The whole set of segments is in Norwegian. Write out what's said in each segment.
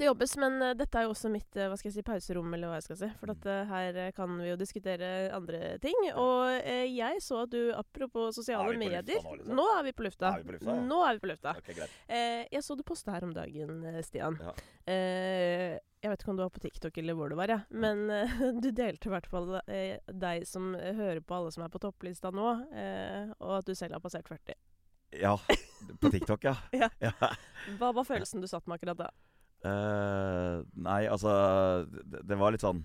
Det jobbes, men uh, dette er jo også mitt uh, hva skal jeg si, pauserom, eller hva jeg skal si. For at, uh, her kan vi jo diskutere andre ting. Og jeg så at du, apropos sosiale medier nå, liksom? nå, er vi på lufta. Er vi på lufta ja. Nå er vi på lufta. Okay, jeg så du posta her om dagen, Stian. Ja. jeg vet ikke om du var på TikTok eller hvor du var, ja. men du delte i hvert fall deg som hører på alle som er på topplista nå, og at du selv har passert 40. Ja. På TikTok, ja. ja. ja. Hva var følelsen du satt med akkurat da? Uh, nei, altså det, det, var litt sånn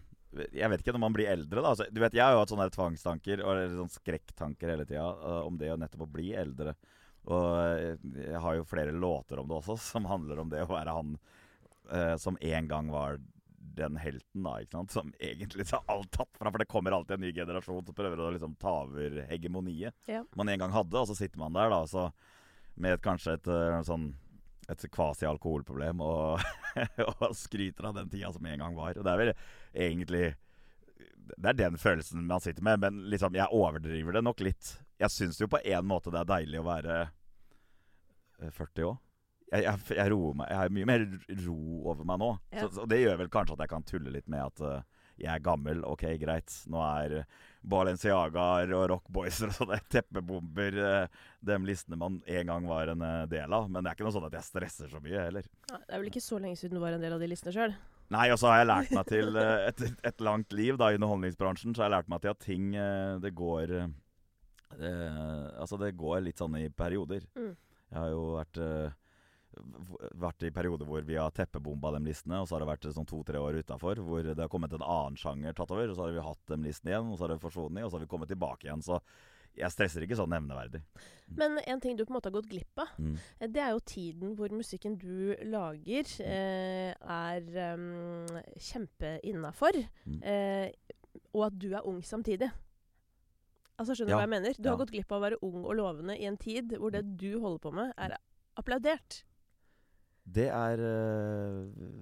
Jeg vet ikke når man blir eldre, da. Altså, du vet, Jeg har jo hatt sånne tvangstanker og sånn skrekktanker hele tida uh, om det å nettopp å bli eldre. Og uh, jeg har jo flere låter om det også, som handler om det å være han som en gang var den helten, da. ikke sant? Som egentlig har alt tatt fra. For det kommer alltid en ny generasjon som prøver å liksom ta over hegemoniet ja. man en gang hadde. Og så sitter man der da så med et, kanskje et sånn et kvasi-alkoholproblem og, og, skryter av den tida som en gang var. Og det er vel egentlig Det er den følelsen man sitter med, men liksom, jeg overdriver det nok litt. Jeg syns jo på en måte det er deilig å være 40 òg. Jeg, jeg, jeg, meg, jeg har mye mer ro over meg nå. Ja. Så, så, det gjør vel kanskje at jeg kan tulle litt med at uh, jeg er gammel. Ok, greit. Nå er Balenciagaer og Rockboys og sånne teppebomber eh, de listene man en gang var en eh, del av. Men det er ikke noe sånn at jeg stresser så mye heller. Ja, det er vel ikke så lenge siden du var en del av de listene sjøl? Nei, og så har jeg lært meg til eh, et, et, langt liv da i underholdningsbransjen, så har jeg lært meg til at ting Det går det, Altså, det går litt sånn i perioder. Mm. Jeg har jo vært vært i perioder hvor vi har teppebomba de listene, og så har det vært sånn to-tre år utafor hvor det har kommet en annen sjanger tatt over, og så har vi hatt de listene igjen, og så har det forsvunnet, og så har vi kommet tilbake igjen. Så jeg stresser ikke sånn nevneverdig. Men en ting du på en måte har gått glipp av, mm. Det er jo tiden hvor musikken du lager, eh, er um, kjempeinnafor. Mm. Eh, og at du er ung samtidig. Altså Skjønner du ja. hva jeg mener? Du ja. har gått glipp av å være ung og lovende i en tid hvor det du holder på med, er applaudert. Det er eh,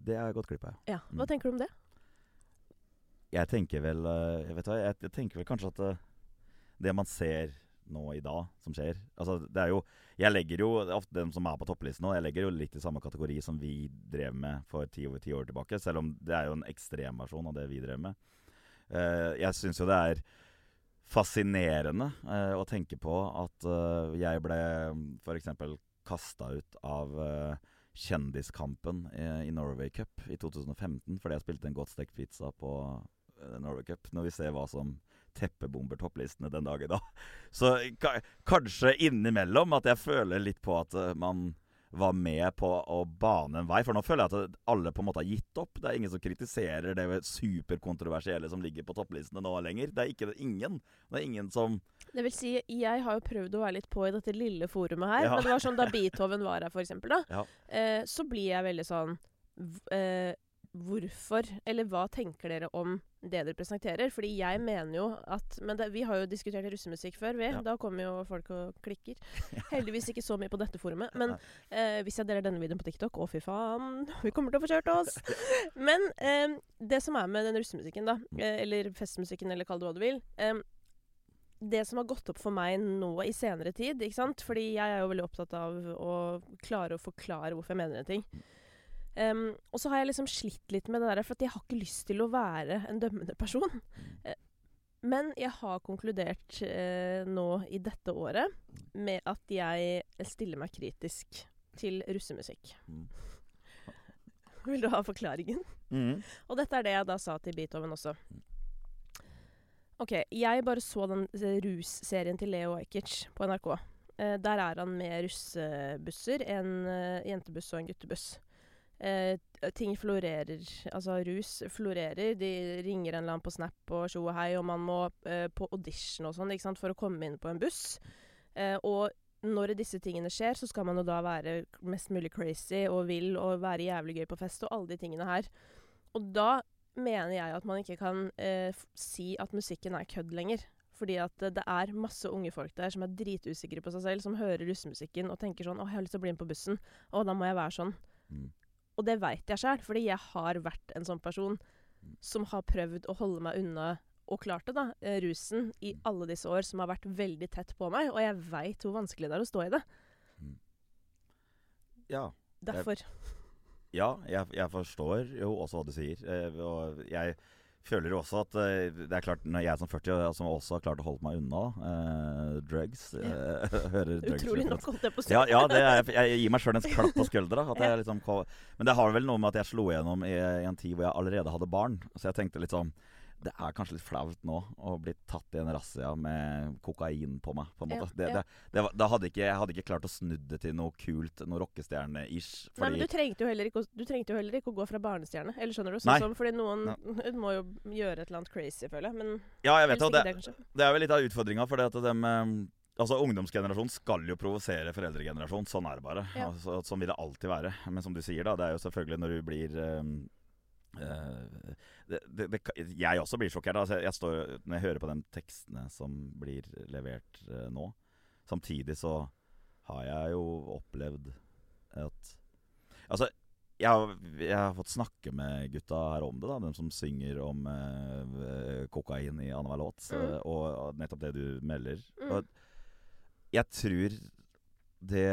Det er gått glipp av, ja. Hva mm. tenker du om det? Jeg tenker vel eh, Jeg vet hva, jeg, tenker vel kanskje at eh, det man ser nå i dag, som skjer Altså, det er jo Jeg legger jo ofte dem som er på topplisten nå, jeg legger jo litt i samme kategori som vi drev med for ti, ti år tilbake. Selv om det er jo en ekstremversjon av det vi drev med. Uh, jeg syns jo det er fascinerende uh, å tenke på at uh, jeg ble f.eks. kasta ut av uh, Kjendiskampen i, Norway Cup i 2015 fordi jeg spilte en godt stekt pizza på eh, Norway Cup. Når vi ser hva som teppebomber topplistene den dag i dag. Så kanskje innimellom at jeg føler litt på at uh, man var med på å bane en vei. For nå føler jeg at alle på en måte har gitt opp. Det er ingen som kritiserer det superkontroversielle som ligger på topplistene nå lenger. Det er ikke det, ingen. Det er ingen som det vil si, jeg har jo prøvd å være litt på i dette lille forumet her. Ja. Men det var sånn da Beethoven var her, for eksempel, da. Ja. Eh, så blir jeg veldig sånn eh, Hvorfor, eller hva tenker dere om det dere presenterer? Fordi jeg mener jo at Men det, vi har jo diskutert russemusikk før, vi. Ja. Da kommer jo folk og klikker. Heldigvis ikke så mye på dette forumet. Men eh, hvis jeg deler denne videoen på TikTok Å, fy faen. Vi kommer til å få kjørt oss. Men eh, det som er med den russemusikken, da, mm. eh, eller festmusikken, eller kall det hva du vil eh, det som har gått opp for meg nå i senere tid, ikke sant Fordi jeg er jo veldig opptatt av å klare å forklare hvorfor jeg mener en ting. Um, og så har jeg liksom slitt litt med det der, for jeg har ikke lyst til å være en dømmende person. Uh, men jeg har konkludert uh, nå i dette året med at jeg stiller meg kritisk til russemusikk. Mm. Vil du ha forklaringen? Mm. Og dette er det jeg da sa til Beethoven også. OK. Jeg bare så den eh, russerien til Leo Ajkic på NRK. Uh, der er han med russebusser. En jentebuss og en guttebuss. Eh, ting florerer. Altså, rus florerer. De ringer en eller annen på Snap og tjo og hei, og man må eh, på audition og sånn for å komme inn på en buss. Eh, og når disse tingene skjer, så skal man jo da være mest mulig crazy og vill og være jævlig gøy på fest og alle de tingene her. Og da mener jeg at man ikke kan eh, si at musikken er kødd lenger. Fordi at eh, det er masse unge folk der som er dritusikre på seg selv, som hører russemusikken og tenker sånn 'Å, jeg har lyst til å bli med på bussen. Å, da må jeg være sånn.' Mm. Og det veit jeg sjøl, fordi jeg har vært en sånn person som har prøvd å holde meg unna og klart det, da, eh, rusen i mm. alle disse år, som har vært veldig tett på meg. Og jeg veit hvor vanskelig det er å stå i det. Mm. Ja. Derfor. Ja, jeg, jeg, forstår jo også hva du sier. Eh, og jeg føler jo også at uh, det er klart Når jeg som 40 år som også har klart å holde meg unna uh, drugs ja. drugs Utrolig nok holdt jeg på å si. Ja, ja er, jeg, gir meg sjøl en klapp på skuldra. Liksom, men det har vel noe med at jeg slo igjennom i, i, en tid hvor jeg allerede hadde barn. Så jeg tenkte litt sånn det er kanskje litt flaut nå å bli tatt i en razzia med kokain på meg. på en måte. Ja, det, ja. det, det, hadde ikke, jeg hadde ikke klart å snu det til noe kult, noe rockestjerne-ish. Nei, men du trengte, ikke, du trengte, jo heller ikke, å gå fra barnestjerne. Eller skjønner du? Sånn som, fordi noen ja. må jo gjøre et eller annet crazy, føler jeg. Men ja, jeg vet det, det, det er vel litt av utfordringa, for det at dem eh, Altså, Ungdomsgenerasjonen skal jo provosere foreldregenerasjonen. Sånn er det bare. Altså, sånn vil det alltid være. Men som du sier, da, det er jo selvfølgelig når du blir um, det, det, det, jeg også blir sjokkert. Altså, jeg står, når jeg hører på de tekstene som blir levert uh, nå Samtidig så har jeg jo opplevd at Altså, jeg har, jeg har, fått snakke med gutta her om det, da, de som synger om uh, kokain i annenhver låt. Mm. Og, nettopp det du melder. Mm. Og jeg tror det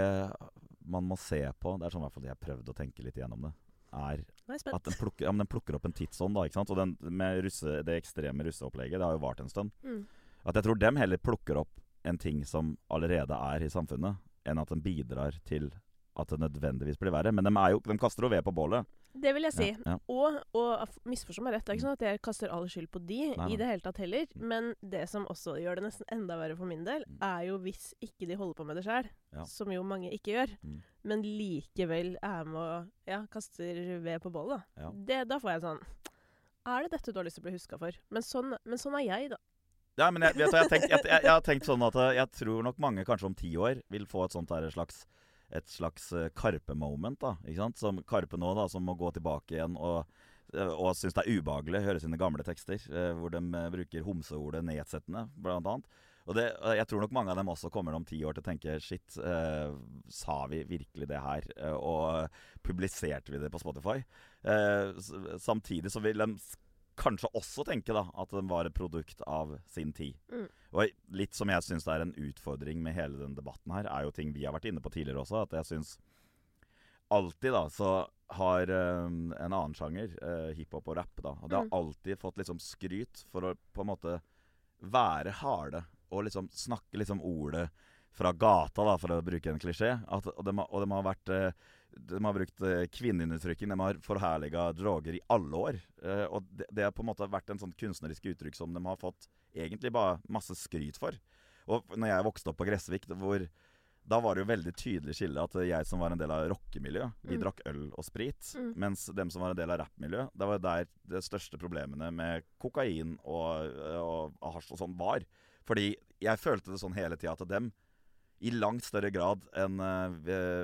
man må se på Det er sånn i hvert fall jeg har prøvd å tenke litt igjennom det er at den plukker, ja, den plukker, opp en tidsånd. da, ikke sant? Og den, med russe, det ekstreme russeopplegget, det har jo vart en stund. Mm. At jeg tror dem heller plukker opp en ting som allerede er i samfunnet, enn at den bidrar til at det nødvendigvis blir verre. Men de, jo, de kaster jo ved på bålet. Det vil jeg si. Ja, ja. Og, og misforstå meg rett, det er ikke sånn at jeg kaster all skyld på de nei, i det hele tatt heller. Mm. Men det som også gjør det nesten enda verre for min del, mm. er jo hvis ikke de holder på med det sjøl. Ja. Som jo mange ikke gjør. Mm. Men likevel er med og ja, kaster ved på bålet. Da. da får jeg sånn Er det dette du har lyst til å bli huska for? Men sånn, men sånn, er jeg, da. Ja, men jeg, vet, jeg, har tenkt, jeg, jeg, har tenkt sånn at jeg tror nok mange kanskje om ti år vil få et sånt der slags et slags eh, Karpe-moment. da, ikke sant? Som Karpe nå, da, som må gå tilbake igjen og, eh, og syns det er ubehagelig å høre sine gamle tekster, eh, hvor de eh, bruker homseordet nedsettende, blant annet. Og det, jeg tror nok mange av dem også kommer om ti år til å tenke Shit, eh, sa vi virkelig det her? Eh, og publiserte vi det på Spotify? samtidig så vil de kanskje også tenke da at den var et produkt av sin tid. Mm. Og litt som jeg syns er en utfordring med hele den debatten her, er jo ting vi har vært inne på tidligere også. At jeg syns alltid da så har øh, en annen sjanger, øh, hiphop og rap, da Og det har mm. alltid fått liksom skryt for å på en måte være harde og liksom snakke liksom ordet fra gata, da, for å bruke en klisjé. At, og, de, og de har vært uh, de har brukt eh, kvinneundertrykking. De har forherliga droger i alle år. Eh, og det, det, har på en måte vært en sånn kunstnerisk uttrykk som de har fått egentlig bare masse skryt for. Og når jeg vokste opp på Gressvik, hvor da var det jo veldig tydelig skille at jeg som var en del av rockemiljøet, vi mm. drakk øl og sprit. Mm. Mens dem som var en del av rappmiljøet, det var der de største problemene med kokain og, og, og hasj og sånn var. Fordi jeg følte det sånn hele tida at dem i langt større grad enn uh,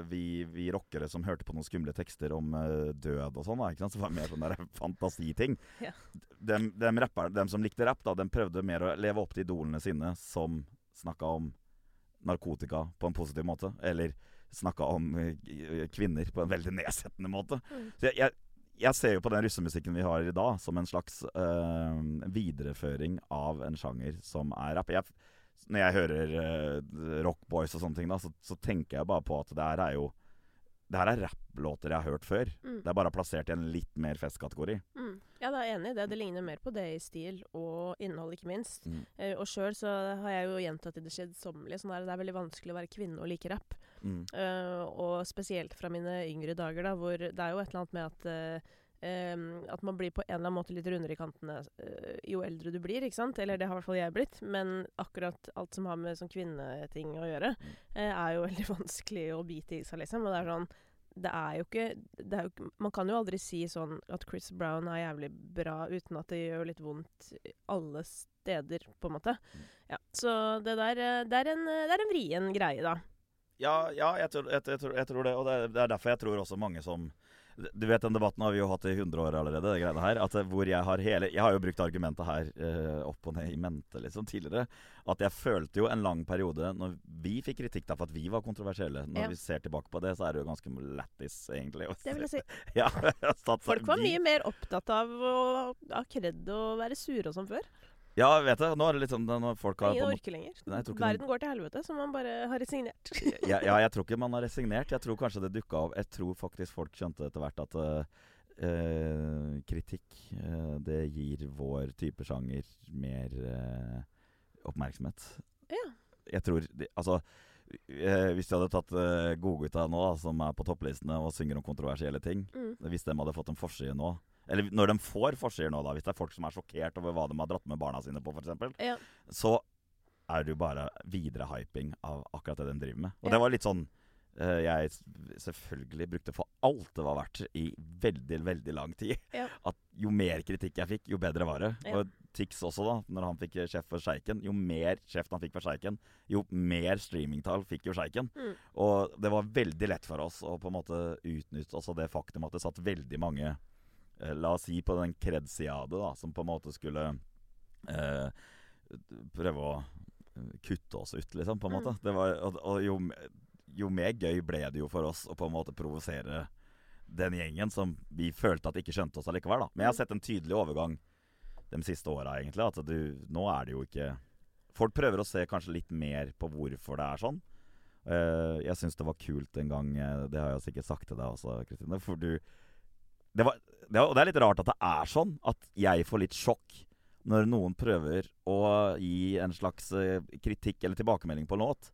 vi, vi, rockere som hørte på noen skumle tekster om uh, død og sånn. Som var mer sånn fantasiting. Ja. De, de, rapper, dem, som likte rapp, da, dem prøvde mer å leve opp til idolene sine som snakka om narkotika på en positiv måte. Eller snakka om uh, kvinner på en veldig nedsettende måte. Mm. Så jeg, jeg, jeg, ser jo på den russemusikken vi har i dag, som en slags videreføring av en sjanger som er rapp. Jeg når jeg hører uh, Rock Boys og sånne ting, da, så, så, tenker jeg bare på at det her er jo Det her er rapplåter jeg har hørt før. Mm. Det er bare plassert i en litt mer festkategori. Mm. Ja, da er jeg enig i det. Det ligner mer på det i stil og innhold, ikke minst. Mm. Uh, og sjøl så har jeg jo gjentatt i det kjedsommelige sånn der det er veldig vanskelig å være kvinne og like rapp. Uh, og spesielt fra mine yngre dager, da, hvor det er jo et eller annet med at Um, at man blir på en eller annen måte litt rundere i kantene uh, jo eldre du blir. ikke sant? Eller det har i hvert fall jeg blitt. Men akkurat alt som har med sånn kvinneting å gjøre, uh, er jo veldig vanskelig å bite i seg, liksom. Og det er sånn det er jo ikke det er jo, Man kan jo aldri si sånn at Chris Brown er jævlig bra uten at det gjør litt vondt alle steder, på en måte. Mm. Ja, Så det der eh, det er en, det er en vrien greie, da. Ja, ja jeg, tror, jeg, jeg, tror, jeg, tror, det. Og det er, det er derfor jeg tror også mange som du vet, Den debatten har vi jo hatt i 100 år allerede. det greiene her, at hvor Jeg har hele, jeg har jo brukt argumentet her eh, opp og ned i mente liksom, tidligere. At jeg følte jo en lang periode når vi fikk kritikk for at vi var kontroversielle. Når ja. vi ser tilbake på det, så er det jo ganske lættis, egentlig. Det vil jeg si. ja, Folk var mye mer opptatt av å ha kred og være sure og sånn før. Ja, vet det. Nå er det litt sånn når folk har Ingen orker lenger. Nei, Verden går til helvete, så man bare har resignert. ja, ja, jeg tror ikke man har resignert. Jeg tror kanskje det dukka opp Jeg tror faktisk folk skjønte etter hvert at uh, kritikk uh, det gir vår type sjanger mer oppmerksomhet. Ja. Jeg tror de, Altså hvis de hadde tatt uh, godgutta nå, som er på topplistene og synger om kontroversielle ting mm. Hvis de hadde fått en forside nå, eller når de får forsider nå, da, hvis det er folk som er sjokkert over hva de har dratt med barna sine på, f.eks., ja. så er det jo bare videre hyping av akkurat det de driver med. Og ja. det var litt sånn uh, jeg selvfølgelig brukte for alt det var verdt i veldig, veldig lang tid. Ja. At jo mer kritikk jeg fikk, jo bedre var det. Og Tix også, da, når han fikk sjef for Sjeiken. Jo mer kjeft han fikk for Sjeiken, jo mer streamingtall fikk jo Sjeiken. Mm. Og det var veldig lett for oss å på en måte utnytte også det faktum at det satt veldig mange eh, La oss si på den kred-sida da, som på en måte skulle eh, prøve å eh, kutte oss ut, liksom, på en måte. Mm. Var, og, og jo, jo, mer gøy ble det jo for oss å på en måte provosere den gjengen som vi følte at ikke skjønte oss allikevel. da. Men jeg har mm. sett en tydelig overgang de siste åra, egentlig. At du, nå er det jo ikke Folk prøver å se kanskje litt mer på hvorfor det er sånn. Uh, jeg syns det var kult en gang eh, Det har jeg sikkert sagt til deg også, Kristine. For du det, var, det, og det er litt rart at det er sånn. At jeg får litt sjokk når noen prøver å gi en slags uh, kritikk eller tilbakemelding på en låt,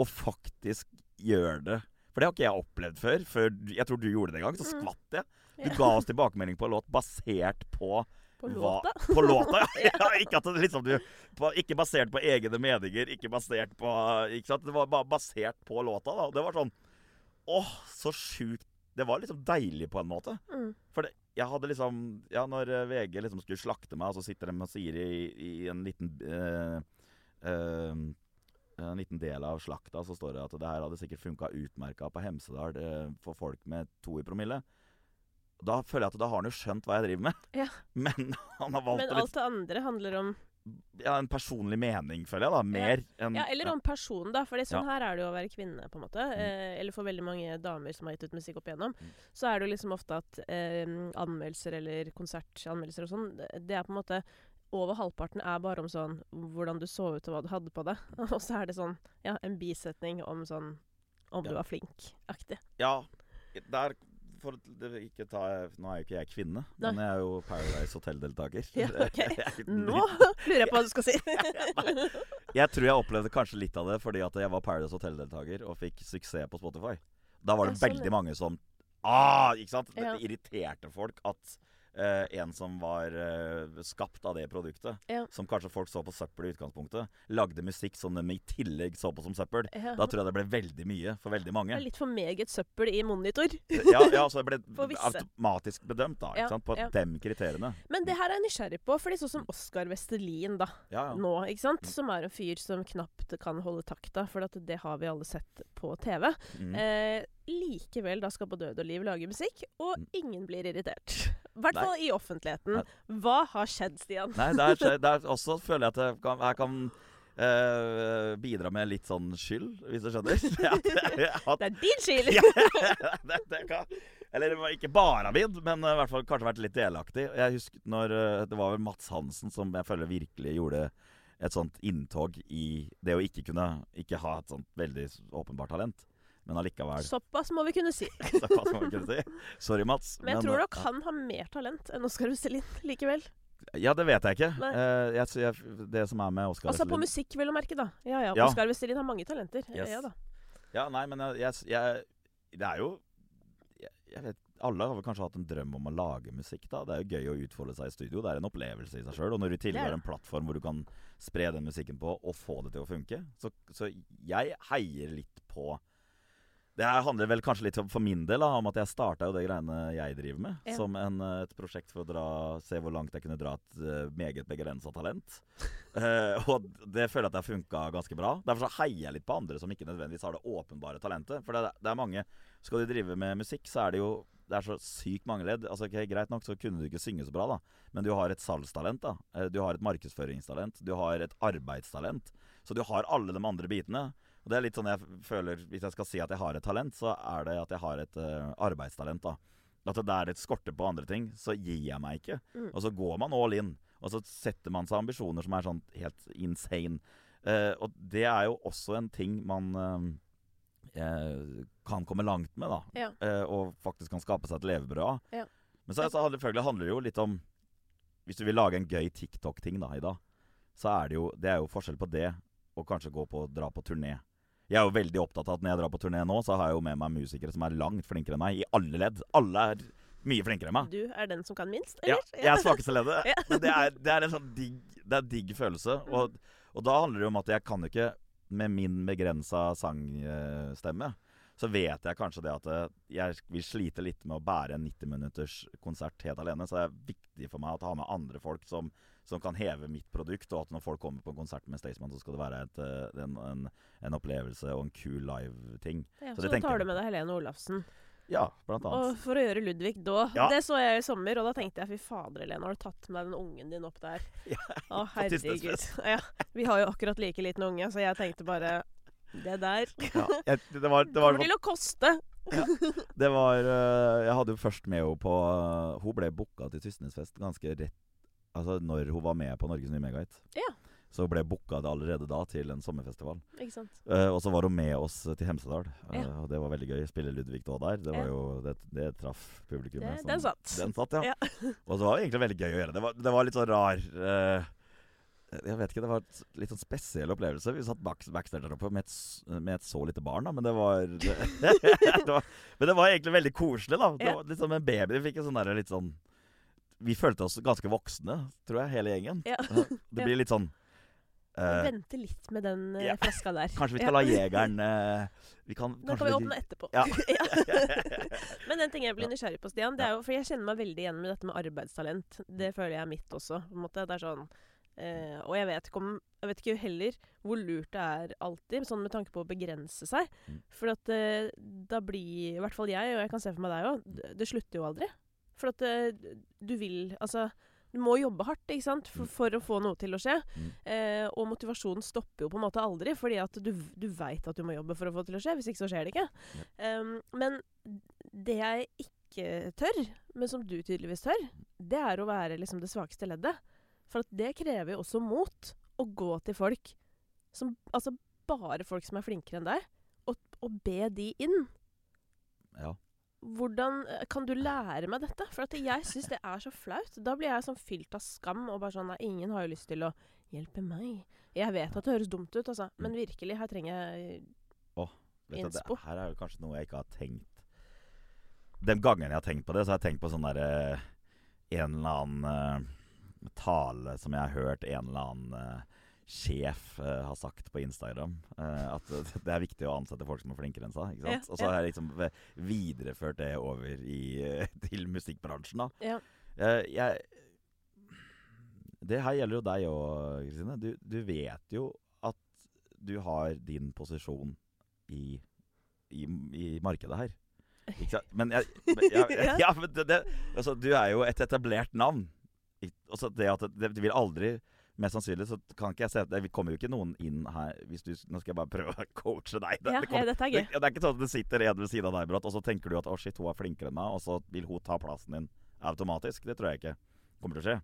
og faktisk gjør det. For det har ikke jeg opplevd før. Før jeg tror du gjorde det en gang. Så mm. skvatt jeg. Du ga oss tilbakemelding på en låt basert på på låta? Hva, på låta, ja. ikke, at det liksom, du, på, ikke basert på egne meninger, ikke basert på ikke? Det var bare basert på låta. da. Det var sånn Åh, så sjukt Det var liksom deilig på en måte. Mm. For det, jeg hadde liksom Ja, når eh, VG liksom skulle slakte meg, og så sitter de og sier i, i en liten uh, uh, en liten del av slakta så står det at det her hadde sikkert funka utmerka på Hemsedal uh, for folk med to i promille. Da føler jeg at da har han jo skjønt hva jeg driver med. Ja. Men han har valgt Men alt det andre handler om ja, en personlig mening, føler jeg. da Mer ja. enn Ja, eller om personen, da. For sånn her er det jo å være kvinne, på en måte. Mm. Eh, eller for veldig mange damer som har gitt ut musikk opp igjennom. Mm. Så er det jo liksom ofte at eh, anmeldelser eller konsertanmeldelser og sånn, det er på en måte over halvparten er bare om sånn hvordan du så ut og hva du hadde på deg. og så er det sånn ja, en bisetning om sånn om ja. du var flink-aktig. Ja. Der for ikke ta Nå er jo ikke jeg kvinne, Nei. men jeg er jo Paradise Hotel-deltaker. Ja, okay. Nå lurer jeg på hva du skal si. jeg tror jeg opplevde kanskje litt av det fordi at jeg var Paradise Hotel-deltaker og fikk suksess på Spotify. Da var det sånn, veldig mange som Ah, ikke sant? Det irriterte folk at Uh, en som var uh, skapt av det produktet. Ja. Som kanskje folk så på søppel i utgangspunktet. Lagde musikk som de i tillegg så på som søppel. Ja. Da tror jeg det ble veldig mye for veldig mange. Det er litt for meget søppel i monitor. ja, ja, så det ble automatisk bedømt da, ja, på dem kriteriene. Men det her er jeg nysgjerrig på, fordi sånn som Oskar Vestelin da, nå, ikke sant? Mm. som er en fyr som knapt kan holde takta, for det har vi alle sett på TV. Mm. Eh, likevel da skal på Død og liv lage musikk, og mm. ingen blir irritert. I hvert fall i offentligheten. Hva har skjedd, Stian? Nei, der, der også føler jeg at jeg kan, jeg kan uh, bidra med litt sånn skyld, hvis du skjønner. At, det er din skyld! ja, det, det kan, eller ikke bare min, men i hvert fall kanskje vært litt delaktig. Jeg husker når uh, Det var vel Mats Hansen som jeg føler virkelig gjorde et sånt inntog i det å ikke kunne Ikke ha et sånt veldig åpenbart talent men allikevel. Såpass må vi kunne si. Såpass må vi kunne si. Sorry, Mats. Men jeg men, tror nok han har mer talent enn Oskar Vestelin likevel. Ja, det vet jeg ikke. Uh, jeg, jeg, det som er med Oskar Altså på musikk, vil du merke, da. Ja ja. ja. Oskar Vestelin har mange talenter. Yes. Ja. Ja, nei, men jeg, jeg Det er jo jeg, vet alle har vel kanskje hatt en drøm om å lage musikk. da Det er jo gøy å utfolde seg i studio. Det er en opplevelse i seg sjøl. Og når du tilhører en plattform hvor du kan spre den musikken på og få det til å funke, så, så jeg heier litt på det handler vel kanskje litt for min del da, om at jeg starta jo det greiene jeg driver med. Ja. Som en, eh, et prosjekt for å dra, se hvor langt jeg kunne dra et uh, meget begrensa talent. uh, og det føler jeg at det har funka ganske bra. Derfor så heier jeg litt på andre som ikke nødvendigvis har det åpenbare talentet. For det, det, er mange Skal du drive med musikk, så er det jo det er så sykt mange ledd. Altså, okay, greit nok så kunne du ikke synge så bra, da. Men du har et salgstalent. da. Du har et markedsføringstalent. Du har et arbeidstalent. Så du har alle de andre bitene. Og det er litt sånn jeg føler Hvis jeg skal si at jeg har et talent, så er det at jeg har et uh, arbeidstalent. da At det er et skorte på andre ting, så gir jeg meg ikke. Mm. Og så går man all in. Og så setter man seg ambisjoner som er sånn helt insane. Uh, og det er jo også en ting man uh, kan komme langt med, da. Ja. Og faktisk kan skape seg et levebrød av. Ja. Men så, så selvfølgelig handler det jo litt om Hvis du vil lage en gøy TikTok-ting, da, i dag, så er det jo Det er jo forskjell på det og kanskje gå på, dra på turné. Jeg er jo veldig opptatt av at når jeg drar på turné nå, så har jeg jo med meg musikere som er langt flinkere enn meg. I alle ledd. Alle er mye flinkere enn meg. Du er den som kan minst, Ja, eller? jeg er svakeste leddet. Ja. Men det er, det er en sånn digg, det er digg følelse. Og, og da handler det om at jeg kan jo ikke, med min begrensa sangstemme, så vet jeg kanskje det at eh, jeg vil slite litt med å bære en 90 minutters konsert helt alene. Så det er viktig for meg å ha med andre folk som, som kan heve mitt produkt. Og at når folk kommer på en konsert med Staysman, så skal det være et, eh, en, en, en opplevelse og en kul live-ting. Ja, Så så tenker tar du med deg Helene Olafsen. Ja, blant Og annet. for å gjøre Ludvig da Ja. Det så jeg i sommer, og da tenkte jeg fy fader, Helene, har du tatt med deg den ungen din opp der? Ja, Å, herregud. Ja, vi har jo akkurat like liten unge, så jeg tenkte bare Det der Ja, jeg, det var, det var, kommer til å koste. Det var øh, Jeg hadde jo først med henne på Hun ble booka til Tysnesfest ganske rett Altså når hun var med på Norges nye megahit. Ja. Så ble booka allerede da til en sommerfestival. Ikke sant? Uh, og så var hun med oss til Hemsedal, uh, Ja. og det var veldig gøy. Spille Ludvig da der. Det var jo Det, det traff publikummet. Som- den satt. Den satt, ja. Ja. og så var det egentlig veldig gøy å gjøre. Det var, det var litt sånn rar uh, Jeg vet ikke, Det var en litt sånn spesiell opplevelse. Vi satt bak, backstage der oppe med et, med et så lite barn, da. Men det var, det, var Men det var egentlig veldig koselig, da. Det var litt som en baby. Vi fikk en sånn der, litt sånn Vi følte oss ganske voksne, tror jeg, hele gjengen. Ja. Det blir litt sånn uh, Vente litt med den uh, yeah. flaska der. Kanskje vi skal la jegeren uh, Vi kan Nå kan vi åpne etterpå. Ja. Men den ting jeg blir nysgjerrig på, Stian, det er jo For jeg kjenner meg veldig igjen med dette med arbeidstalent. Det føler jeg er mitt også. på en måte. Det er sånn Uh, Og jeg vet ikke om Jeg vet ikke heller hvor lurt det er alltid, sånn med tanke på å begrense seg. Mm. For at uh, da blir I hvert fall jeg, og jeg kan se for meg deg òg, det slutter jo aldri. For at eh, du vil Altså du må jobbe hardt ikke sant? For, Mm. for å få noe til å skje. Mm. Eh, og motivasjonen stopper jo på en måte aldri, fordi at du, du veit at du må jobbe for å få det til å skje. Hvis ikke så skjer det ikke. Um, men det jeg ikke tør, men som du tydeligvis tør, det er å være liksom det svakeste leddet. For at det krever jo også mot å gå til folk som Altså bare folk som er flinkere enn deg, og, og be de inn. Ja. Hvordan eh, kan du lære meg dette? For at jeg syns det er så flaut. Da blir jeg sånn fylt av skam og bare sånn Nei, ingen har jo lyst til å hjelpe meg. Jeg vet at det høres dumt ut, altså, men virkelig, her trenger jeg det Innspo. her er jo kanskje noe jeg ikke har tenkt De gangene jeg har tenkt på det, så har jeg tenkt på sånn derre En eller annen uh, tale som jeg har hørt en eller annen eh, sjef uh, har sagt på Instagram. Uh, at det er viktig å ansette folk som er flinkere enn seg. Ikke? Ja, Og så har jeg liksom videreført det over i, uh, til musikkbransjen. da. Ja. Eh, jeg Det her gjelder jo deg òg, Kristine. Du, du vet jo at du har din posisjon i, i, i markedet her. Ikke sant? Men jeg, men, ja, Ja. men det, det, altså, du er jo et etablert navn. Altså det at det, det vil aldri Mest sannsynlig så kan ikke jeg se Det kommer jo ikke noen inn her du Nå skal jeg bare prøve å coache deg. Det, Ja, det, kommer- ja, er det, det er ikke sånn at det sitter en ved siden av deg, Bratt, og så tenker du at 'å, shit, hun er flinkere enn meg', og så vil hun ta plassen din automatisk. Det tror jeg ikke kommer til å skje.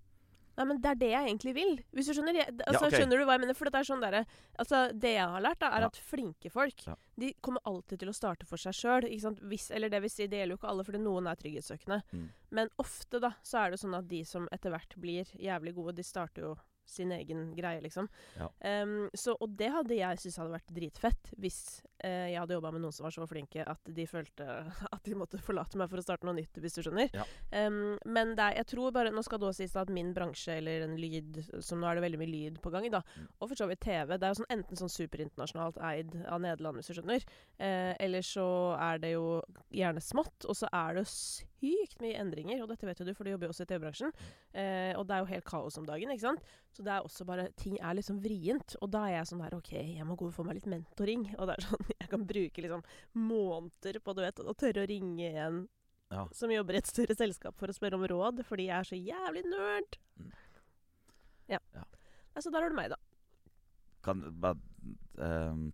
Nei, men det er det jeg egentlig vil. Hvis du skjønner, jeg, altså, ok. skjønner du hva jeg mener? For det er sånn derre Altså, det jeg har lært, da, er Ja. at flinke folk Ja. De kommer alltid til å starte for seg sjøl. Eller det vil si, det gjelder jo ikke alle, fordi noen er trygghetssøkende. Mm. Men ofte, da, så er det sånn at de som etter hvert blir jævlig gode, de starter jo sin egen greie, liksom. Ja. Um, så, og det hadde jeg syntes hadde vært dritfett hvis uh, jeg hadde jobba med noen som var så flinke at de følte at de måtte forlate meg for å starte noe nytt, hvis du skjønner. Ja. Um, men er, jeg tror bare Nå skal det også sies at min bransje, eller en lyd Som nå er det veldig mye lyd på gang, da. Mm. Og for så vidt TV. Det er jo sånn, enten sånn superinternasjonalt eid av Nederland, hvis du skjønner. Uh, eller så er det jo gjerne smått, og så er det sykt mye endringer. Og dette vet jo du, for du jobber jo også i TV-bransjen. Eh, og det er jo helt kaos om dagen, ikke sant. Så det er også bare Ting er liksom vrient. Og da er jeg sånn der OK, jeg må gå og få meg litt mentoring. Og det er sånn jeg kan bruke liksom måneder på du vet, å tørre å ringe igjen Ja. som jobber i et større selskap for å spørre om råd, fordi jeg er så jævlig nerd. Mm. Ja. Ja. Altså, der har du meg, da. Kan bare ehm,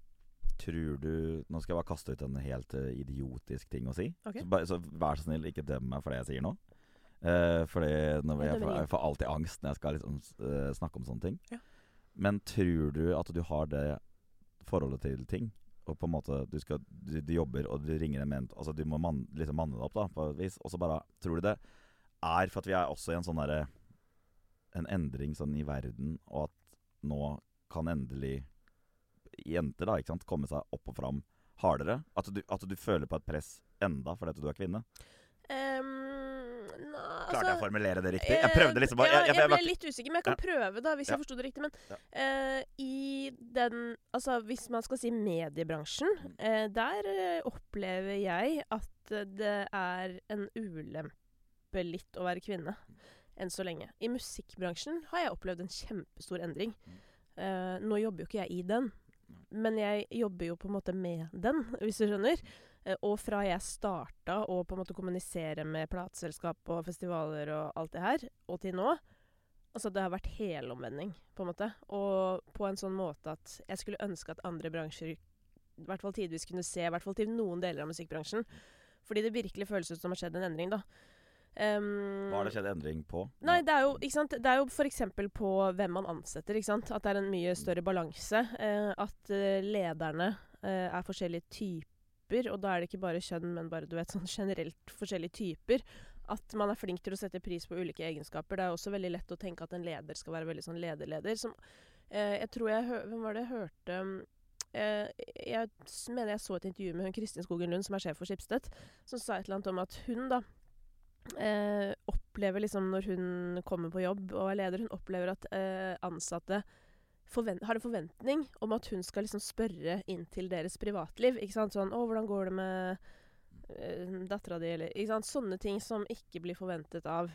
Tror du Nå skal jeg bare kaste ut en helt eh, idiotisk ting å si. Okay. Så, bare, så vær så snill, ikke døm meg for det jeg sier nå. Uh, fordi når jeg, får, jeg, får, alltid angst når jeg skal liksom, uh, snakke om sånne ting. Ja. Men tror du at du har det forholdet til ting? Og på en måte du, skal, du, du jobber og du ringer en ment Altså du må man, liksom manne deg opp, da, på et vis. Og så bare Tror du det er for at vi er også i en sånn derre En endring sånn i verden, og at nå kan endelig jenter da, ikke sant, komme seg opp og fram hardere? At du, at du føler på et press enda fordi du er kvinne? Um, na, Klarte jeg å altså, formulere det riktig? Jeg prøvde liksom bare, jeg, jeg, jeg, ble litt usikker, men jeg kan prøve, da, hvis ja. jeg forsto det riktig. Men ja. uh, i den Altså, hvis man skal si mediebransjen, uh, der uh, opplever jeg at det er en ulempe litt å være kvinne. Enn så lenge. I musikkbransjen har jeg opplevd en kjempestor endring. nå jobber jo ikke jeg i den, men jeg jobber jo på en måte med den, hvis du skjønner. Eh, og fra jeg starta å på en måte kommunisere med plateselskap og festivaler og alt det her, og til nå Altså, det har vært helomvending, på en måte. Og på en sånn måte at jeg skulle ønske at andre bransjer i hvert fall tidvis kunne se, i hvert fall til noen deler av musikkbransjen. Fordi det virkelig føles ut som har skjedd en endring, da. Um, Hva har det skjedd endring på? Nei, Det er jo, ikke sant? Det er jo f.eks. på hvem man ansetter. ikke sant? At det er en mye større balanse. Uh, at uh, lederne uh, er forskjellige typer typer, og da er det ikke bare kjønn, men bare du vet, sånn generelt forskjellige typer. At man er flink til å sette pris på ulike egenskaper. Det er også veldig lett å tenke at en leder skal være veldig sånn lederleder. Som eh, jeg tror jeg Hvem var det jeg hørte eh, Jeg mener jeg så et intervju med hun Kristin Skogen Lund, som er sjef for Skipstedt, som sa et eller annet om at hun da eh, opplever liksom når hun kommer på jobb og er leder, hun opplever at eh, ansatte har en forventning om at hun skal liksom spørre inn til deres privatliv. Ikke sant? Sånn 'Å, hvordan går det med eh, dattera di?' Eller ikke sant? Sånne ting som ikke blir forventet av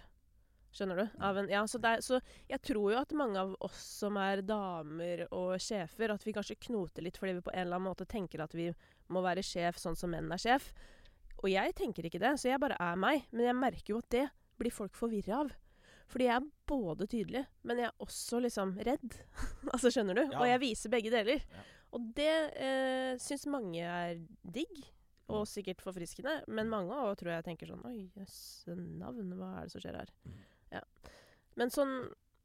Skjønner du? En, ja, så, er, så, jeg tror jo at mange av oss som er damer og sjefer, at vi kanskje knoter litt fordi vi på en eller annen måte tenker at vi må være sjef sånn som menn er sjef. Og jeg tenker ikke det, så jeg bare er meg. Men jeg merker jo at det blir folk forvirra av. Fordi jeg er både tydelig, men jeg er også liksom redd. altså, skjønner du? Ja. Og jeg viser begge deler. Ja. Og det eh, syns mange er digg, og mm. sikkert forfriskende. Men mange òg tror jeg tenker sånn Oi, jøsse navn, hva er det som skjer her? Mm. Ja. Men sånn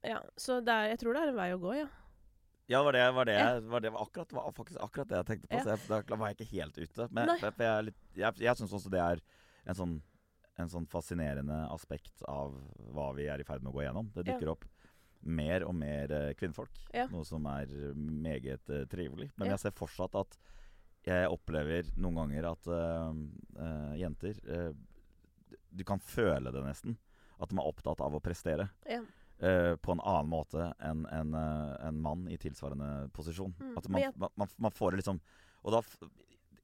Ja. Så er, jeg tror det er en vei å gå, ja. Ja, var det, var det, var det var akkurat, var faktisk akkurat det jeg tenkte på. Ja. Så jeg, da var jeg ikke helt ute. Men for jeg, jeg, jeg syns også det er en sånn en sånn fascinerende aspekt av hva vi er i ferd med å gå gjennom. Det dukker ja. opp mer og mer uh, kvinnfolk, ja. noe som er meget uh, trivelig. Men ja. jeg ser fortsatt at jeg opplever noen ganger at uh, jenter Du kan føle det nesten. At de er opptatt av å prestere. På en annen måte enn en, en mann i tilsvarende posisjon. Mm. At man, man, man, får det liksom Og da,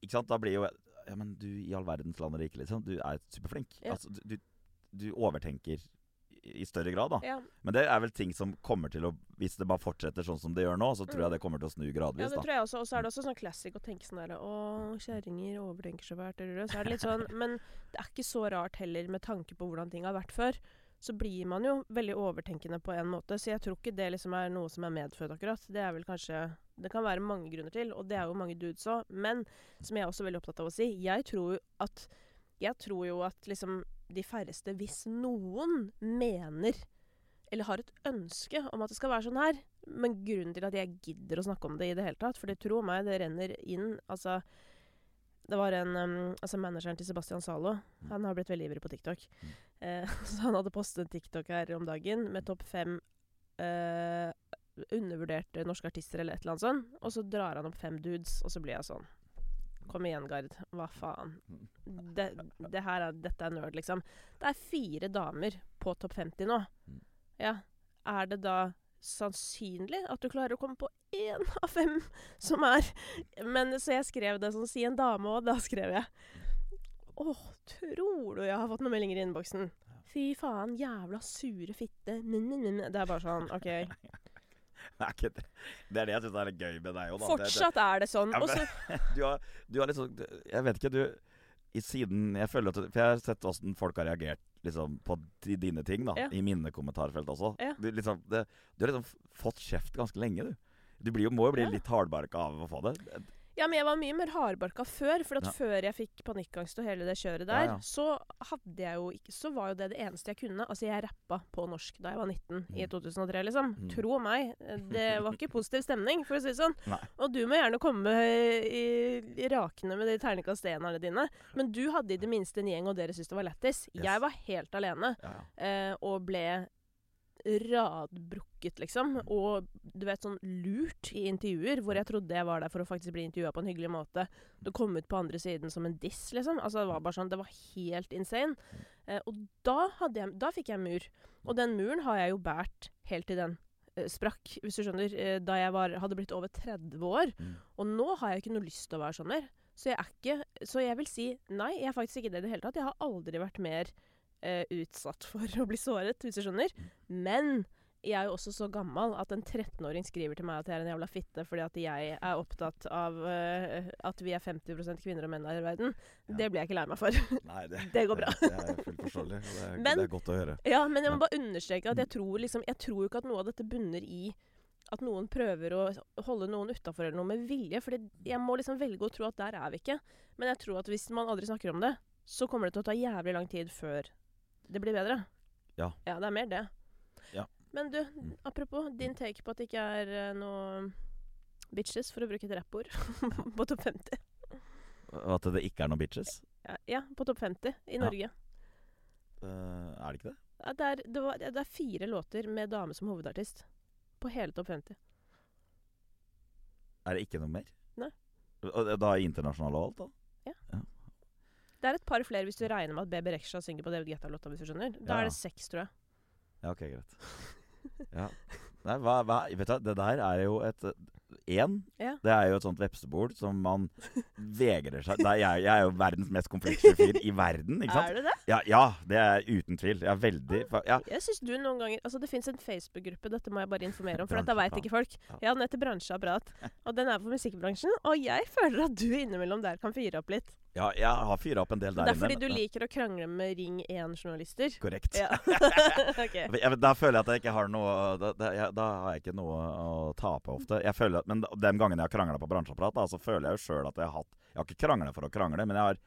ikke sant, da blir jo ja, men du i all verdens land og rike, liksom. Du er superflink. Ja. Altså, du, du, overtenker i større grad, da. Ja. Men det er vel ting som kommer til å Hvis det bare fortsetter sånn som det gjør nå, så tror mm. jeg det kommer til å snu gradvis. Ja, det da. tror jeg også. Og så er det også sånn classic å tenke sånn derre Å, kjerringer overtenker så fælt. Så er det litt sånn Men det er ikke så rart heller, med tanke på hvordan ting har vært før så blir man jo veldig overtenkende på en måte. Så jeg tror ikke det liksom er noe som er medfødt, akkurat. Det er vel kanskje Det kan være mange grunner til, og det er jo mange dudes òg. Men som jeg er også veldig opptatt av å si, jeg tror at Jeg tror jo at liksom de færreste, hvis noen, mener eller har et ønske om at det skal være sånn her. Men grunnen til at jeg gidder å snakke om det i det hele tatt, for det tro meg, det renner inn Altså det var en um, Altså manageren til Sebastian Zalo. Mm. Han har blitt veldig ivrig på TikTok. Mm. Eh, så han hadde postet en TikTok her om dagen med topp fem eh, undervurderte norske artister eller et eller annet sånt. Og så drar han opp fem dudes, og så blir jeg sånn Kom igjen, Gard. Hva faen? Det, det her er, dette er nerd, liksom. Det er fire damer på topp 50 nå. Mm. Ja. Er det da sannsynlig at du klarer å komme på én av fem som er Men Så jeg skrev det sånn Si en dame òg. Da skrev jeg Å, tror du jeg har fått noen meldinger i innboksen? Fy faen, jævla sure fitte. Det er bare sånn, OK. Det er, det. det er det jeg syns er gøy med deg òg. Fortsatt er det sånn. Ja, du, har, du har liksom Jeg vet ikke, du i siden jeg føler at For jeg har sett åssen folk har reagert liksom, på dine ting, da. Ja. I mine kommentarfelt også. Ja. Du, liksom, det, du, har liksom fått kjeft ganske lenge, du. Du blir, må jo bli litt hardbarka av å få det. Ja, men jeg var mye mer hardbarka før. For at ja. før jeg fikk panikkangst og hele det kjøret der, ja, ja. så hadde jeg jo ikke Så var jo det det eneste jeg kunne. Altså, jeg rappa på norsk da jeg var 19 mm. i 2003, liksom. Mm. Tro meg. Det var ikke positiv stemning, for å si det sånn. Nei. Og du må gjerne komme i, i rakene med de terningkast 1 dine. Men du hadde i det minste en gjeng, og dere syntes det var lættis. Yes. Jeg var helt alene. Eh, og ble radbrukket, liksom. Og du vet, sånn lurt i intervjuer, hvor jeg trodde jeg var der for å faktisk bli intervjua på en hyggelig måte. Det kom ut på andre siden som en diss, liksom. Altså, det var bare sånn, det var helt insane. Eh, og da, jeg, da, fikk jeg mur. Og den muren har jeg jo båret helt til den eh, sprakk, hvis du skjønner. Eh, da jeg var, hadde blitt over 30 år. Mm. Og nå har jeg ikke noe lyst til å være sånn mer. Så jeg er ikke Så jeg vil si nei, jeg er faktisk ikke det i det hele tatt. Jeg har aldri vært mer uh, utsatt for å bli såret, hvis du skjønner. Men jeg er jo også så gammel at en 13-åring skriver til meg at jeg er en jævla fitte fordi at jeg er opptatt av uh, at vi er 50 kvinner og menn her i verden. Ja. Det blir jeg ikke lei meg for. Nei, det, det, går bra. Det, det er fullt forståelig. Det, men, det er godt å høre. Ja, men jeg må bare understreke at jeg tror liksom Jeg tror ikke at noe av dette bunner i at noen prøver å holde noen utafor eller noe med vilje. For jeg må liksom velge å tro at der er vi ikke. Men jeg tror at hvis man aldri snakker om det, så kommer det til å ta jævlig lang tid før det blir bedre. Ja. Ja, det er mer det. Ja. Men du, mm. apropos din take på at det ikke er uh, noe bitches, for å bruke et rappord, på topp 50. At det ikke er noe bitches? Ja, ja på topp 50 i Norge. Uh, er det ikke det? Ja, det, er, det, var, det er fire låter med dame som hovedartist. På hele topp 50. Er det ikke noe mer? Nei. Da internasjonale og alt, da? Ja. ja. Det er et par flere hvis du regner med at Baby Rexha synger på David Guetta-låta, hvis du skjønner. Da er det seks, tror jeg. Ja, ok, greit. ja. Nei, hva, hva, vet du, det der er jo et Én, ja. det er jo et sånt vepsebol som man vegrer seg er, jeg, jeg, er jo verdens mest konfliktsky fyr i verden, ikke sant? Er du det? Ja, ja, det er uten tvil. Jeg er veldig ja. Jeg syns du noen ganger Altså, det fins en Facebook-gruppe, dette må jeg bare informere om, for dette veit ikke folk. Ja, den heter Bransjeapparat, og den er for musikkbransjen. Og jeg føler at du innimellom der kan fyre opp litt. Ja, jeg har fyra opp en del der inne. Det er fordi du liker å krangle med Ring 1-journalister? Korrekt. Ja. okay. da føler jeg at jeg ikke har noe da, da, da, har jeg ikke noe å tape ofte. Jeg føler Men den gangen jeg har krangla på bransjeapparat, så føler jeg jo sjøl at jeg har hatt Jeg har ikke krangla for å krangle, men jeg har,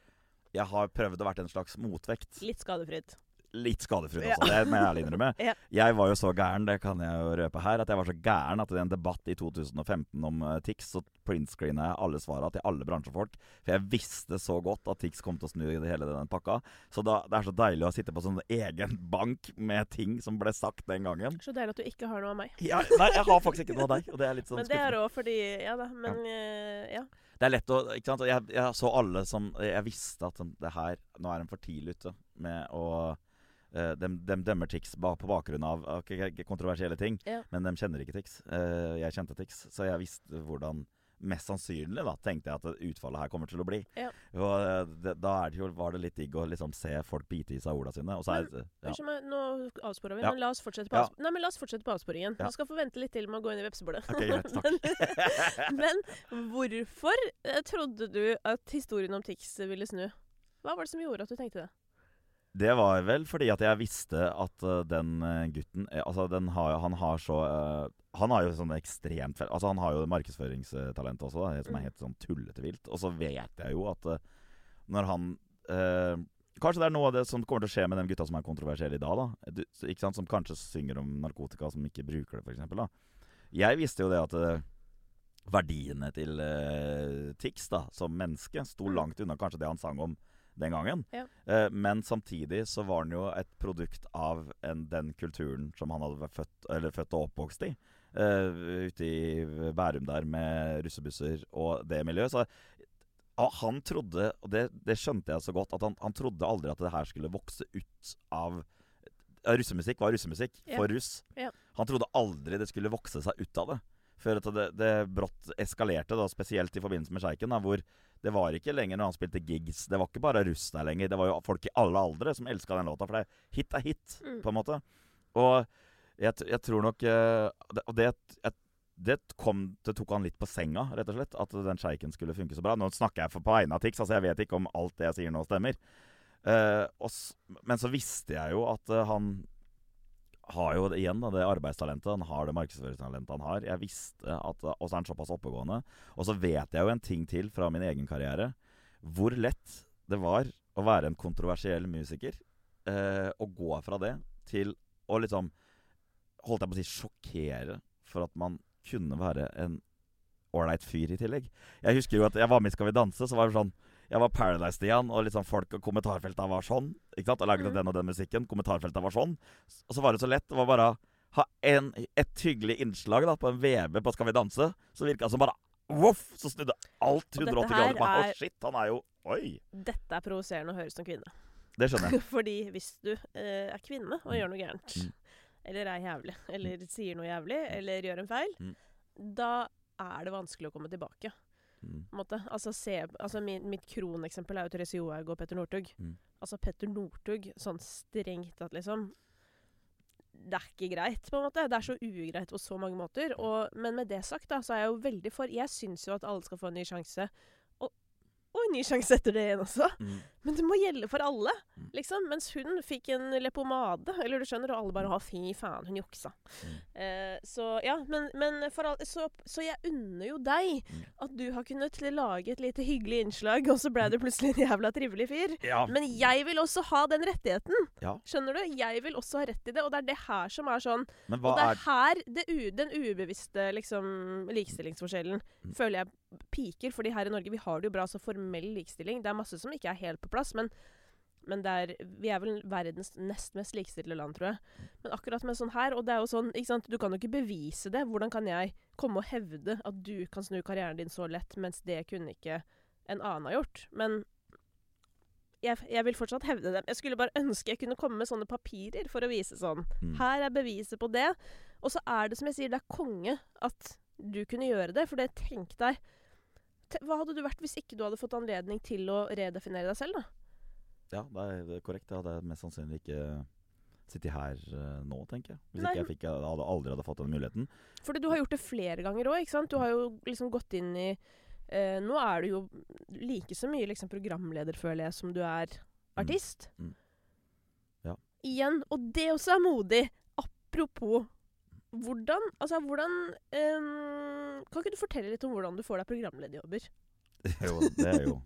jeg har prøvd å være en slags motvekt. Litt skadefritt? Litt skadefri, altså. Ja. Det må jeg ærlig innrømme. ja. Jeg var jo så gæren, det kan jeg jo røpe her, at jeg var så gæren at i en debatt i 2015 om uh, Tix, så printscreena jeg alle svara til alle bransjefolk. For jeg visste så godt at Tix kom til å snu i det hele den pakka. Så da, det er så deilig å sitte på sånn egen bank med ting som ble sagt den gangen. Så deilig at du ikke har noe av meg. Ja, nei, jeg har faktisk ikke noe av deg. Og det er litt sånn Men det er òg fordi Ja da, men ja. Uh. Det er lett å ikke sant? Jeg, jeg så alle som Jeg visste at det her Nå er en for tidlig ute med å de, de, dømmer Tix på bakgrunn av kontroversielle ting, ja. men de kjenner ikke Tix. Uh, jeg kjente Tix, så jeg visste hvordan Mest sannsynlig da, tenkte jeg at utfallet her kommer til å bli. Ja. Og uh, det, Da det jo, var det litt digg å liksom se folk bite i seg orda sine. Og så er, ja. meg, nå avsporer vi, ja. men la oss fortsette på, Nei, men la oss fortsette på avsporingen. Du skal få vente litt til med å gå inn i vepsebolet. Okay, men, men hvorfor trodde du at historien om Tix ville snu? Hva var det som gjorde at du tenkte det? Det var vel fordi at jeg visste at uh, den uh, gutten Altså, den har, han har så Han har jo sånn ekstremt Altså, han har jo markedsføringstalent også, da, som er helt sånn tullete vilt. Og så vet jeg jo at når han Kanskje det er noe av det som kommer til å skje med de gutta som er kontroversielle i dag. da du, ikke sant, Som kanskje synger om narkotika, som ikke bruker det, f.eks. Jeg visste jo det at verdiene til Tix da, som menneske sto mm. langt unna kanskje det han sang om den gangen. Ja. Eh, men samtidig så var han jo et produkt av en, den kulturen som han hadde vært født, født og oppvokst i. Eh, ute i Bærum der med russebusser og det miljøet. Så ah, han trodde, og det, det, skjønte jeg så godt, at han, han, trodde aldri at det her skulle vokse ut av Russemusikk var russemusikk ja. for russ. Ja. Han trodde aldri det skulle vokse seg ut av det. Før det, det brått eskalerte, da, spesielt i forbindelse med sjeiken, hvor det var ikke lenger når han spilte gigs. Det var ikke bare russ der lenger. Det var jo folk i alle aldre som elska den låta. For det, hit er hit, mm. på en måte. Og jeg, jeg tror nok uh, Og det, jeg, det, kom, det tok han litt på senga, rett og slett. At den sjeiken skulle funke så bra. Nå snakker jeg for på vegne av Tix, altså jeg vet ikke om alt det jeg sier nå, stemmer. Uh, og, men så visste jeg jo at uh, han har jo igjen da, det arbeidstalentet. Han har det markedsføringstalentet han har. Jeg visste at, Og så er han såpass oppegående. Og så vet jeg jo en ting til fra min egen karriere. Hvor lett det var å være en kontroversiell musiker. Eh, å gå fra det til å liksom Holdt jeg på å si sjokkere for at man kunne være en ålreit fyr i tillegg. Jeg husker jo at jeg var med i Skal vi danse, så var det sånn jeg var Paradise-Stian, og liksom folk og kommentarfelta var sånn. Ikke sant? Og lagde mm. den og den musikken. Kommentarfelta var sånn. Og så var det så lett. Det var bare ha en, et hyggelig innslag da, på en VB på Skal vi danse. Så virka som bare Voff! Så snudde alt 180 grader. Å, oh, shit, han er jo Oi! Dette er provoserende å høre som kvinne. Det skjønner jeg. Fordi hvis du eh, er kvinne og mm. gjør noe gærent, mm. eller er jævlig, eller sier noe jævlig, eller gjør en feil, mm. da er det vanskelig å komme tilbake. Mm. Altså, se, altså min, mitt kroneksempel er jo Therese Johaug og Petter Northug. Mm. Altså Petter Northug, sånn strengt tatt, liksom Det er ikke greit, på en måte. Det er så ugreit på så mange måter. Og, men med det sagt, da, så er jeg jo veldig for Jeg syns jo at alle skal få en ny sjanse og en ny sjanse etter det igjen også. Mm. Men det må gjelde for alle. Mm. liksom. Mens hun fikk en lepomade, eller du skjønner, og alle bare har fy faen, hun juksa'. Mm. Eh, så ja, men, men all, så, så, jeg unner jo deg mm. at du har kunnet lage et lite hyggelig innslag, og så ble du plutselig en jævla trivelig fyr. Ja. Men jeg vil også ha den rettigheten. Ja. Skjønner du? Jeg vil også ha rett i det, og det er det her som er sånn Og det er her det den ubevisste liksom, likestillingsforskjellen mm. føler jeg piker. fordi her i Norge vi har det jo bra, så formell likestilling. Det er masse som ikke er helt på plass, men, men er, vi er vel verdens nest mest likestilte land, tror jeg. Men akkurat med sånn her, og det er jo sånn, ikke sant, du kan jo ikke bevise det. Hvordan kan jeg komme og hevde at du kan snu karrieren din så lett, mens det kunne ikke en annen ha gjort? Men jeg, jeg, vil fortsatt hevde dem. Jeg skulle bare ønske jeg kunne komme med sånne papirer for å vise sånn. Mm. Her er beviset på det. Og så er det som jeg sier, det er konge at du kunne gjøre det. For det tenk deg hva hadde du vært hvis ikke du hadde fått anledning til å redefinere deg selv, da? Ja, det er, korrekt. Jeg hadde mest sannsynlig ikke sittet her uh, nå, tenker jeg. Hvis Nei. ikke jeg fikk, jeg hadde aldri hadde fått den muligheten. Fordi du har gjort det flere ganger òg, ikke sant? Du har jo liksom gått inn i eh, Nå er du jo like så mye liksom programleder, føler jeg, som du er mm. artist. Mm. Mm. Ja. Igjen. Og det også er modig. Apropos hvordan Altså, hvordan um, Kan ikke du fortelle litt om hvordan du får deg programlederjobber? jo, det er jo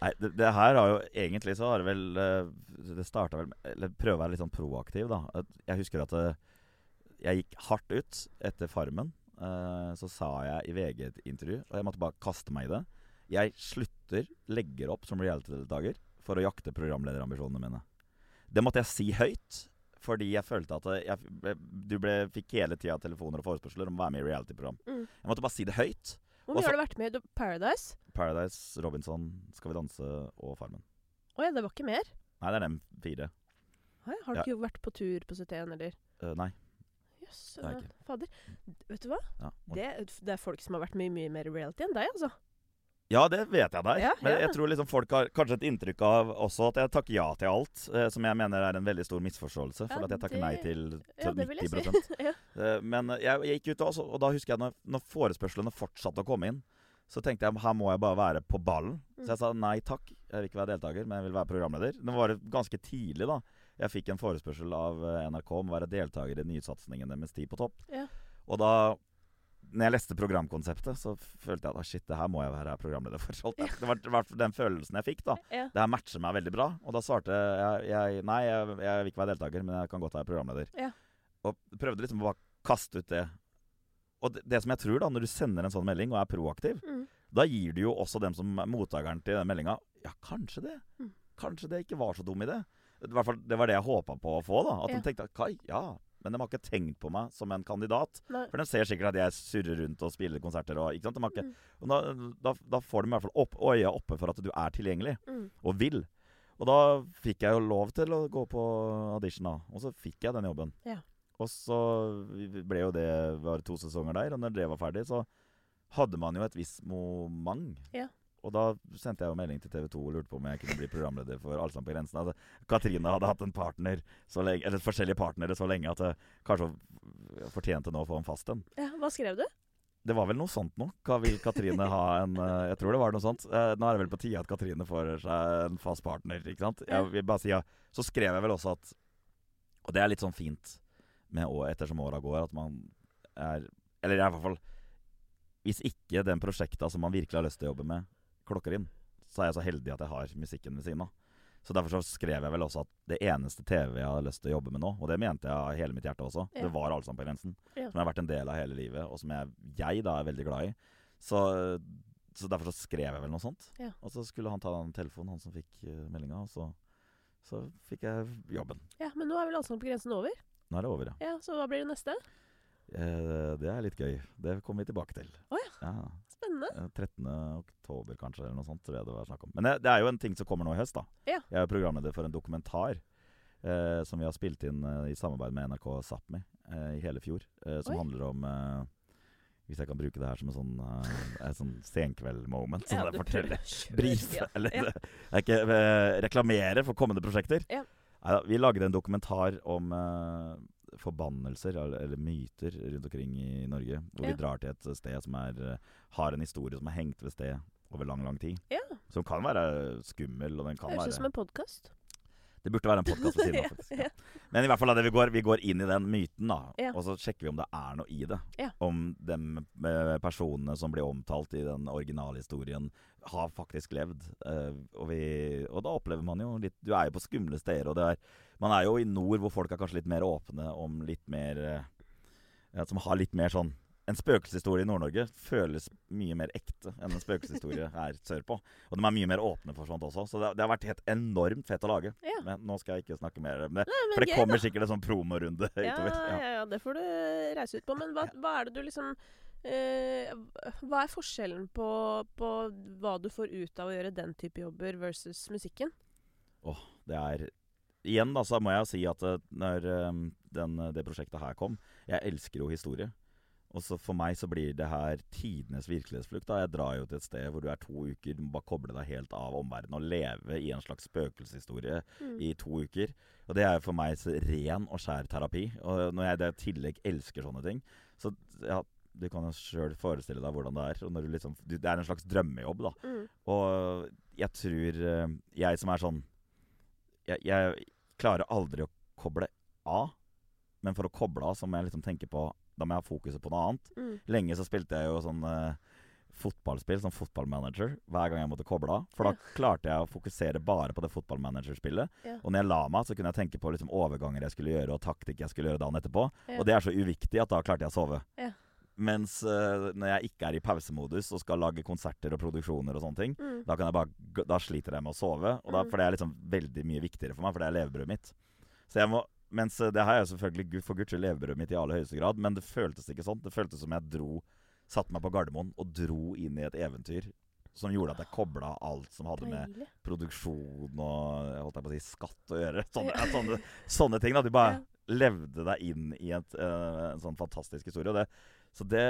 Nei, det, det, her har jo Egentlig så har det vel eh, Det starta vel med Eller prøve å være litt sånn proaktiv, da. Jeg husker at eh, jeg gikk hardt ut etter Farmen. Uh, så sa jeg i VG-intervju, og jeg måtte bare kaste meg i det Jeg slutter, legger opp som reality-deltaker for å jakte programlederambisjonene mine. Det måtte jeg si høyt. Fordi jeg følte at jeg, du ble, fikk hele tida telefoner og forespørsler om å være med i reality-program. Mm. Jeg måtte bare si det høyt. Hvor mye har du vært med i Paradise? Paradise, Robinson, Skal vi danse og Farmen. Å ja, det var ikke mer? Nei, det er dem fire. Hei, har du ja. ikke vært på tur på 71, eller? Uh, nei. Jøss, yes, uh, fader. Vet du hva? Ja, det, det, er folk som har vært mye, mye mer reality enn deg, altså. Ja, det vet jeg der. Ja, Men jeg tror liksom folk har kanskje et inntrykk av også at jeg takker ja til alt. Eh, som jeg mener er en veldig stor misforståelse. For at jeg takker det... nei til, til ja, 90 si. eh, Men jeg, jeg, gikk ut også, og da husker jeg når, når forespørslene fortsatte å komme inn, så tenkte jeg her må jeg bare være på ballen. Mm. Så jeg sa nei takk, jeg vil ikke være deltaker, men jeg vil være programleder. Det var ganske tidlig da jeg fikk en forespørsel av eh, NRK om å være deltaker i nysatsingen deres Tid på topp. Ja. Og da når jeg leste programkonseptet, så følte jeg at shit, det her må jeg være programleder for. Alt. Det var, var den følelsen jeg fikk. da ja. Det her matcher meg veldig bra. Og da svarte jeg, jeg nei, jeg, jeg, vil ikke være deltaker, men jeg kan godt være programleder. Ja. Og prøvde liksom å bare kaste ut det. Og det, det, som jeg tror, da når du sender en sånn melding og er proaktiv, mm. da gir du jo også dem som er mottakeren til den meldinga Ja, kanskje det. Mm. Kanskje det ikke var så dum idé. Det var det jeg håpa på å få. da At de tenkte Kai, ja men de har ikke tenkt på meg som en kandidat. Nei. For de ser sikkert at jeg surrer rundt og spiller konserter. Og, ikke sant? Ikke, mm. og da, da, da, får de i hvert fall opp, øya oppe for at du er tilgjengelig, mm. og vil. Og da fikk jeg jo lov til å gå på audition, da. Og så fikk jeg den jobben. Ja. Og så ble jo det var to sesonger der, og når det var ferdig, så hadde man jo et visst moment. Ja. Og da sendte jeg jo melding til TV 2 og lurte på om jeg kunne bli programleder for Allsang på grensen. Altså, Katrine hadde hatt en partner lenge, eller forskjellige partnere så lenge at det kanskje fortjente nå å få en fast en. Ja, hva skrev du? Det var vel noe sånt nå. Hva vil Katrine ha en eh, Jeg tror det var noe sånt. Eh, nå er det vel på tide at Katrine får seg en fast partner, ikke sant. Jeg vil bare si ja. Så skrev jeg vel også at Og det er litt sånn fint. med å, ettersom åra går, at man er Eller i hvert fall Hvis ikke den prosjekta som man virkelig har lyst til å jobbe med, klokker inn, så er jeg så heldig at jeg har musikken ved siden av. Så derfor så skrev jeg vel også at det eneste TV jeg har lyst til å jobbe med nå, og det mente jeg av hele mitt hjerte også, ja. det var Allsang på grensen. Ja. Som har vært en del av hele livet, og som jeg, jeg da er veldig glad i. Så, så, derfor så skrev jeg vel noe sånt. Ja. Og så skulle han ta den telefonen, han som fikk uh, meldinga, og så, så fikk jeg jobben. Ja, Men nå er vel Allsang på grensen over? Nå er det over, ja. ja så hva blir det neste? Eh, det er litt gøy. Det kommer vi tilbake til. Oh, ja. Spennende. 13. Eh, oktober, kanskje, eller noe sånt. Tror jeg det var snakk om. Men det, det, er jo en ting som kommer nå i høst. da. Ja. Jeg er programleder for en dokumentar eh, som vi har spilt inn eh, i samarbeid med NRK Sápmi eh, i hele fjor. Eh, som Oi. handler om hvis jeg kan bruke det her som en sånn, uh, sånn senkveld-moment. Sånn ja, forteller Brife, ja. eller ja. ikke uh, reklamere for kommende prosjekter. Ja. Neida, vi lagde en dokumentar om forbannelser eller, myter rundt omkring i Norge. Hvor ja. vi drar til et sted som er, uh, har en historie som er hengt ved sted over lang, lang tid. Ja. Som kan være skummel. Og den kan Høres ut som en podkast. Det burde være en podkast ved siden av, faktisk. Ja. Men i hvert fall det vi går, vi går inn i den myten, da. Ja. Og så sjekker vi om det er noe i det. Ja. Om de eh, personene som blir omtalt i den originalhistorien, har faktisk levd. Uh, og, vi, og, da opplever man jo litt Du er jo på skumle steder, og er, man er jo i nord hvor folk er kanskje litt mer åpne om litt mer uh, Som har litt mer sånn en spøkelseshistorie i Nord-Norge føles mye mer ekte enn en spøkelseshistorie her sørpå. Og de er mye mer åpne for sånt også. Så det, det har vært helt enormt fett å lage. Ja. Men nå skal jeg ikke snakke mer om det. Nei, for det kommer da. sikkert en sånn promorunde ja, utover. Ja. ja, ja, det får du reise ut på. Men hva, hva er det du liksom eh, Hva er forskjellen på, på, hva du får ut av å gjøre den type jobber versus musikken? Åh, oh, det er Igjen da, så må jeg si at eh, når um, den, det prosjektet her kom Jeg elsker jo historie. Og så For meg så blir det her tidenes virkelighetsflukt. da Jeg drar jo til et sted hvor du er to uker, du må bare koble deg helt av omverdenen og leve i en slags spøkelseshistorie mm. i to uker. Og Det er jo for meg så ren og skjær terapi. Og når jeg i tillegg elsker sånne ting, så ja, du kan jo sjøl forestille deg hvordan det er. Og når du liksom, det er en slags drømmejobb, da. Mm. Og jeg tror eh, Jeg som er sånn jeg, jeg klarer aldri å koble av. Men for å koble av så må jeg liksom tenke på da må jeg ha fokuset på noe annet. Mm. Lenge så spilte jeg jo sånn uh, fotballspill, sånn fotballmanager, hver gang jeg måtte koble av. For da klarte jeg å fokusere bare på det fotballmanagerspillet. Ja. Og når jeg la meg, så kunne jeg tenke på liksom, overganger jeg skulle gjøre, og taktikk jeg skulle gjøre dagen etterpå. Ja. Og det er så uviktig at da klarte jeg å sove. Ja. Mens uh, når jeg ikke er i pausemodus og skal lage konserter og produksjoner og sånne ting, mm. da, bare, da, sliter jeg med å sove. Og da, mm. For det er liksom veldig mye viktigere for meg, for det er levebrødet mitt. Så jeg må mens eh, det har jeg selvfølgelig for guds skyld levebrødet mitt i aller høyeste grad, men det føltes ikke sånn. Det føltes som jeg dro Satte meg på Gardermoen og dro inn i et eventyr som gjorde at jeg kobla alt som hadde med produksjon og holdt jeg på å si skatt å gjøre. Sånne, sånne, sånne ting. da Du bare levde deg inn i et, uh, en sånn fantastisk historie. Og det, så det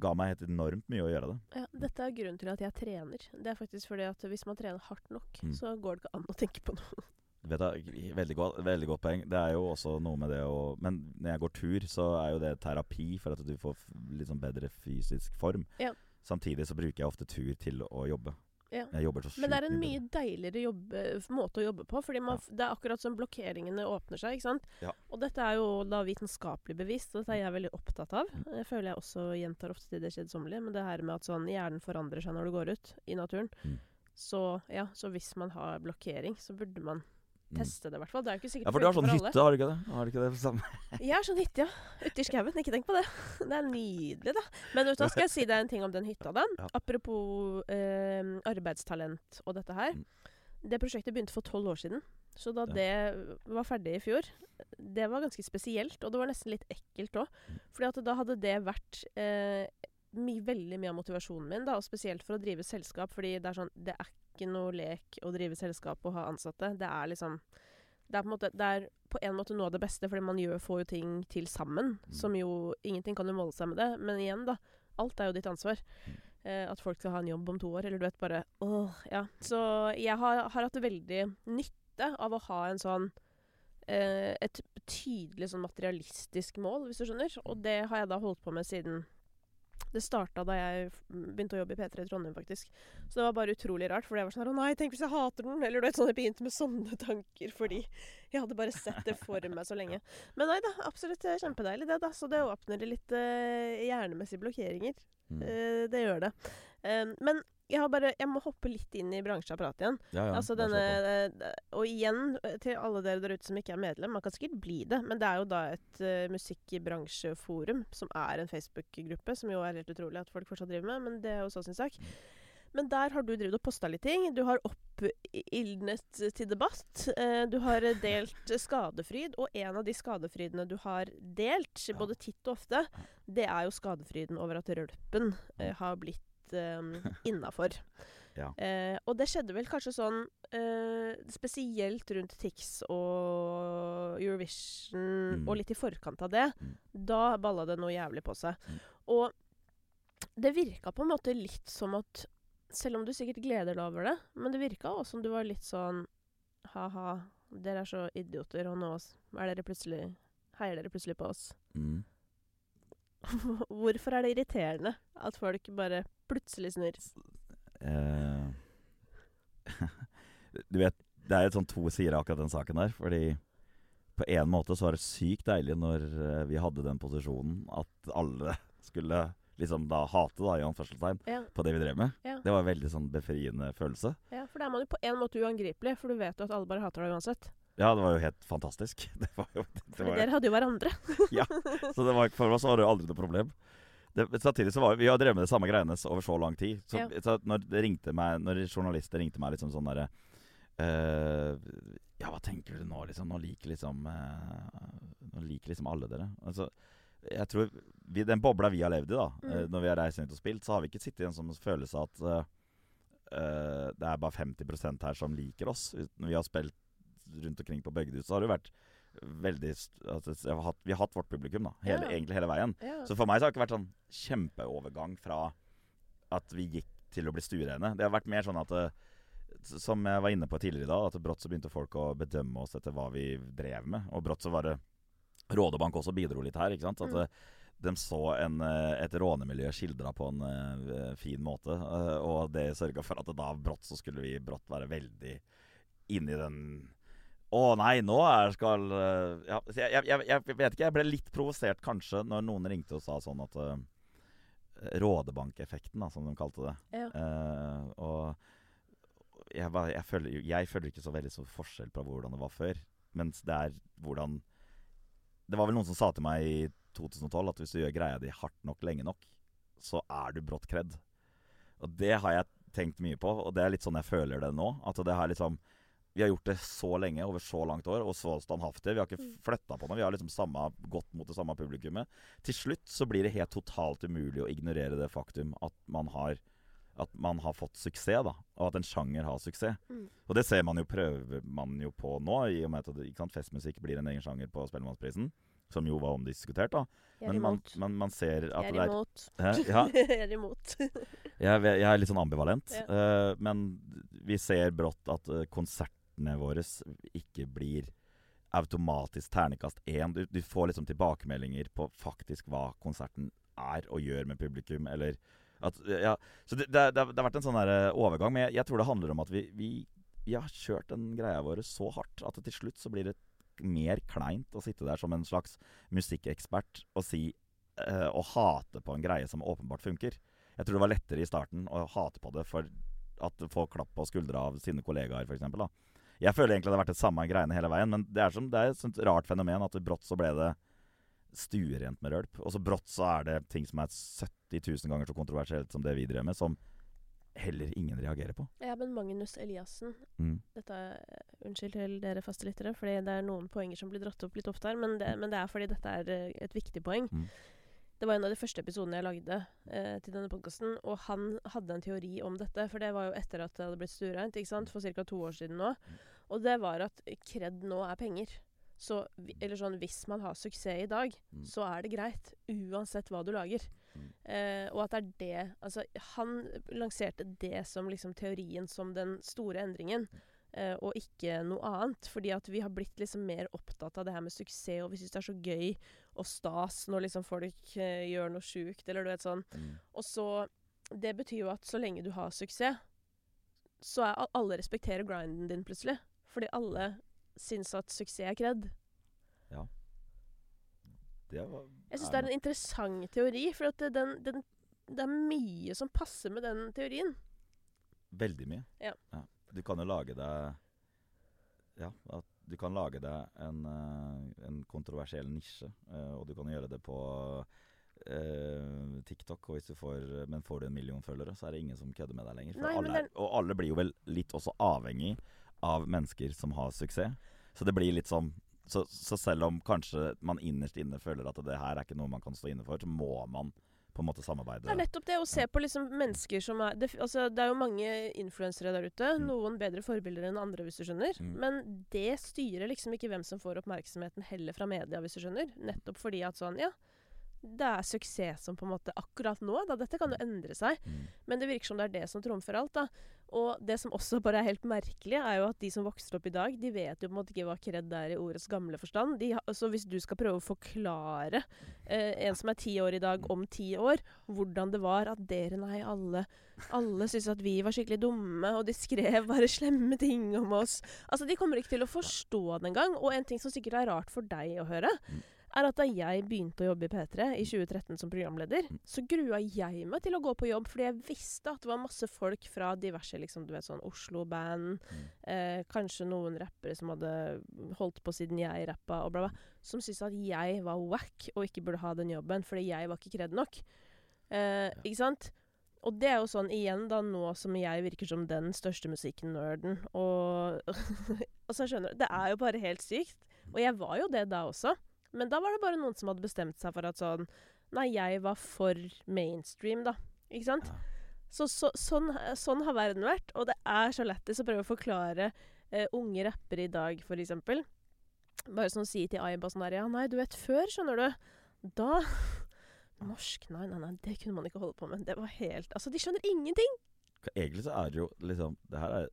ga meg helt enormt mye å gjøre det. Ja, dette er grunnen til at jeg trener. Det er faktisk fordi at hvis man trener hardt nok, mm. så går det ikke an å tenke på noe Vet jeg, veldig, godt, veldig godt poeng. Det er jo også noe med det å Men når jeg går tur, så er jo det terapi for at du får litt sånn bedre fysisk form. Ja. Samtidig så bruker jeg ofte tur til å jobbe. Ja. Men det er en mye deiligere jobbe, måte å jobbe på. Fordi man, ja. Det er akkurat som blokkeringene åpner seg. Ja. Og dette er jo da vitenskapelig bevisst, og dette er jeg veldig opptatt av. Mm. Det føler jeg også gjentar ofte til det kjedsommelige. Men det her med at sånn hjernen forandrer seg når du går ut i naturen. Mm. Så ja, så hvis man har blokkering, så burde man Mm. Teste det, i hvert fall. Det er jo ikke sikkert Ja, for du har sånn hytte, har du ikke det? Har du ikke det samme? Jeg har sånn hytte, ja. Ute i skauen. Ikke tenk på det. Det er nydelig, da. Men vet du, skal jeg si deg en ting om den hytta, da. Ja. Apropos eh, arbeidstalent og dette her. Mm. Det prosjektet begynte for tolv år siden. Så da ja. det var ferdig i fjor, det var ganske spesielt. Og det var nesten litt ekkelt òg. For Fordi da hadde det vært eh, my, veldig mye av motivasjonen min, da, og spesielt for å drive selskap. Fordi det er sånn Det er ikke noe lek å drive selskap og ha ansatte. Det er liksom det er, på en måte, det er på en måte noe av det beste, fordi man gjør, får jo ting til sammen. Mm. Som jo Ingenting kan jo måle seg med det. Men igjen, da. Alt er jo ditt ansvar. Mm. Eh, at folk skal ha en jobb om to år. Eller du vet bare Åh, ja. Så jeg har, har hatt veldig nytte av å ha en sånn eh, Et tydelig sånn materialistisk mål, hvis du skjønner. Og det har jeg da holdt på med siden Det starta da jeg begynte å jobbe i P3 i Trondheim, faktisk. Så det var bare utrolig rart. For jeg var sånn Å nei, tenk hvis jeg hater den! Eller du vet sånn, jeg begynte med sånne tanker fordi jeg hadde bare sett det for meg så lenge. Men nei da, absolutt kjempedeilig det, da. Så det åpner litt uh, hjernemessige blokkeringer. Mm. Uh, det gjør det. Uh, men jeg, bare, jeg, må hoppe litt inn i bransjeapparatet igjen. Ja, ja, altså denne, eh, og igjen, eh, til alle dere der ute som ikke er medlem, man kan sikkert bli det, men det er jo da et uh, musikkbransjeforum, som er en Facebook-gruppe, som jo er helt utrolig at folk fortsatt driver med, men det er jo så sin sak. Men der har du drevet og posta litt ting. Du har oppildnet til debatt. Du har delt skadefryd, og en av de skadefrydene du har delt, både titt og ofte, det er jo skadefryden over at rølpen har blitt um, innafor. ja. uh, og det skjedde vel kanskje sånn uh, spesielt rundt Tix og Eurovision, mm. og litt i forkant av det. Mm. Da balla det noe jævlig på seg. Mm. Og det virka på en måte litt som at Selv om du sikkert gleder deg over det, men det virka også som du var litt sånn Ha-ha, dere er så idioter, og nå er dere plutselig heier dere plutselig på oss. Mm. Hvorfor er det irriterende at folk bare plutselig snur? Uh, du vet, det er jo sånn to sider av akkurat den saken der. Fordi på en måte så var det sykt deilig når uh, vi hadde den posisjonen at alle skulle liksom da hate, da, i anførselstegn, ja. på det vi drev med. Ja. Det var en veldig sånn befriende følelse. Ja, for da er man jo på en måte uangripelig, for du vet jo at alle bare hater deg uansett. Ja, det var jo helt fantastisk. Det var jo, det var, dere hadde jo hverandre. ja, så det var, for oss var det jo aldri noe problem. Det, samtidig så var vi har drevet med det samme greiene over så lang tid. Så, ja. så når, meg, når, journalister ringte meg liksom sånn derre uh, Ja, hva tenker du nå, liksom? Nå liker liksom uh, Nå liker liksom alle dere. Altså, jeg tror vi, Den bobla vi har levd i, da, mm. uh, når vi har reist rundt og spilt, så har vi ikke sittet i en sånn følelse at det er bare 50% her som liker oss. Når vi har spilt rundt omkring på Bøgdehus, så har det vært veldig altså, har hatt, Vi har hatt vårt publikum da hele, ja. egentlig hele veien. Ja. Så for meg så har det ikke vært sånn kjempeovergang fra at vi gikk til å bli stuerene. Det har vært mer sånn at eh, Som jeg var inne på tidligere i dag, at brått så begynte folk å bedømme oss etter hva vi drev med. Og brått så var det Rådebank også bidro litt her. ikke sant? At mm. Eh, de så en, eh, et rånemiljø skildra på en uh, fin måte. Uh, og det sørga for at da brått så skulle vi brått være veldig inni den å nei, nå er skal uh, ja, jeg, jeg, jeg, vet ikke. Jeg ble litt provosert kanskje når noen ringte og sa sånn at uh, Rådebankeffekten, da, som de kalte det. Ja. Uh, og jeg, jeg, føler, jeg, føler, ikke så veldig så forskjell på hvordan det var før. Mens det er hvordan Det var vel noen som sa til meg i 2012 at hvis du gjør greia di hardt nok lenge nok, så er du brått kredd. Og det har jeg tenkt mye på, og det er litt sånn jeg føler det nå. At det har liksom vi har gjort det så lenge, over så langt år, og så standhaftig. Vi har ikke mm. flytta på noe. Vi har liksom samme, gått mot det samme publikummet. Til slutt så blir det helt totalt umulig å ignorere det faktum at man har, at man har fått suksess, da. Og at en sjanger har suksess. Mm. Og det ser man jo, prøver man jo på nå, i og med at sant, festmusikk blir en egen sjanger på Spellemannsprisen. Som jo var omdiskutert, da. Men man, man, man, ser at det er imot. Ja. jeg er imot. jeg, jeg, er litt sånn ambivalent. Ja. Uh, men vi ser brått at uh, konsert konsertene våre ikke blir automatisk ternekast én. Du, du, får liksom tilbakemeldinger på faktisk hva konserten er og gjør med publikum, eller at, ja, Så det, det, det, har vært en sånn eh, overgang. Men jeg, jeg, tror det handler om at vi, vi, vi, har kjørt den greia vår så hardt at til slutt så blir det mer kleint å sitte der som en slags musikkekspert og si uh, Og hate på en greie som åpenbart funker. Jeg tror det var lettere i starten å hate på det for at få klapp på skuldra av sine kollegaer, f.eks. Jeg føler egentlig det har vært det samme greiene hele veien. Men det er, som, det er et sånt rart fenomen at brått så ble det stuerent med rølp. Og så brått så er det ting som er 70 000 ganger så kontroversielt som det vi drev med, som heller ingen reagerer på. Ja, men Magnus Eliassen mm. Dette er, Unnskyld til dere faste lyttere, fordi det er noen poenger som blir dratt opp litt ofte her, men det, men det er fordi dette er eh, et viktig poeng. Mm. Det var en av de første episodene jeg lagde eh, til denne podkasten, og han hadde en teori om dette. For det var jo etter at det hadde blitt stuereint, for ca. to år siden nå. Og det var at kred nå er penger. Så, eller sånn, hvis man har suksess i dag, mm. så er det greit. Uansett hva du lager. Mm. Eh, og at det er det Altså, han lanserte det som liksom teorien som den store endringen. Eh, og ikke noe annet. Fordi at vi har blitt liksom mer opptatt av det her med suksess, og vi syns det er så gøy og stas når liksom folk uh, gjør noe sjukt, eller du vet sånn. Mm. Og så Det betyr jo at så lenge du har suksess, så er alle respekterer grinden din plutselig. Fordi alle syns at suksess er kred. Ja. Det var, Jeg syns det er en interessant teori, for at den, den, det er mye som passer med den teorien. Veldig mye. Ja. ja. Du kan jo lage deg Ja, at du kan lage deg en, eh, en kontroversiell nisje, eh, og du kan gjøre det på uh, TikTok. Og hvis du får, men får du en million følgere, så er det ingen som kødder med deg lenger. Nei, alle er, og alle blir jo vel litt også avhengig av mennesker som har suksess. Så det blir litt sånn så, så, selv om kanskje man innerst inne føler at det her er ikke noe man kan stå inne for, så må man på en måte samarbeide. Det er nettopp det å se på liksom mennesker som er det, altså, det er jo mange influensere der ute. Mm. Noen bedre forbilder enn andre, hvis du skjønner. Mm. Men det styrer liksom ikke hvem som får oppmerksomheten heller fra media, hvis du skjønner. Nettopp fordi at sånn, ja det er suksess som på en måte akkurat nå. Da. Dette kan jo endre seg. Mm. Men det virker som det er det som trumfer alt. da. Og det som også bare er helt merkelig, er jo at de som vokser opp i dag, de vet jo på en måte ikke hva kred er i ordets gamle forstand. De, så hvis du skal prøve å forklare eh, en som er ti år i dag, om ti år, hvordan det var at dere, nei, alle alle syntes at vi var skikkelig dumme, og de skrev bare slemme ting om oss. Altså, De kommer ikke til å forstå det engang. Og en ting som sikkert er rart for deg å høre, mm er at da jeg begynte å jobbe i P3 i 2013 som programleder, mm. så grua jeg meg til å gå på jobb, fordi jeg visste at det var masse folk fra diverse liksom, du vet, sånn Oslo-band, mm. eh, kanskje noen rappere som hadde holdt på siden jeg rappa, og bla, bla, som syntes at jeg var wack og ikke burde ha den jobben, fordi jeg var ikke kred nok. Eh, ja. Ikke sant? Og det er jo sånn igjen, da, nå som jeg virker som den største musikknerden, og Altså, skjønner du, det er jo bare helt sykt. Og jeg var jo det da også. Men da var det bare noen som hadde bestemt seg for at sånn Nei, jeg var for mainstream, da. Ikke sant? Ja. Så, så sånn, sånn, har verden vært, og det er så lættis å prøve å forklare eh, unge rappere i dag, for eksempel. Bare sånn si til Aiba sånn der Ja, nei, du vet, før, skjønner du, da Norsk? Nei, nei, nei, det kunne man ikke holde på med. Det var helt Altså, de skjønner ingenting! Egentlig så er det jo liksom Det her er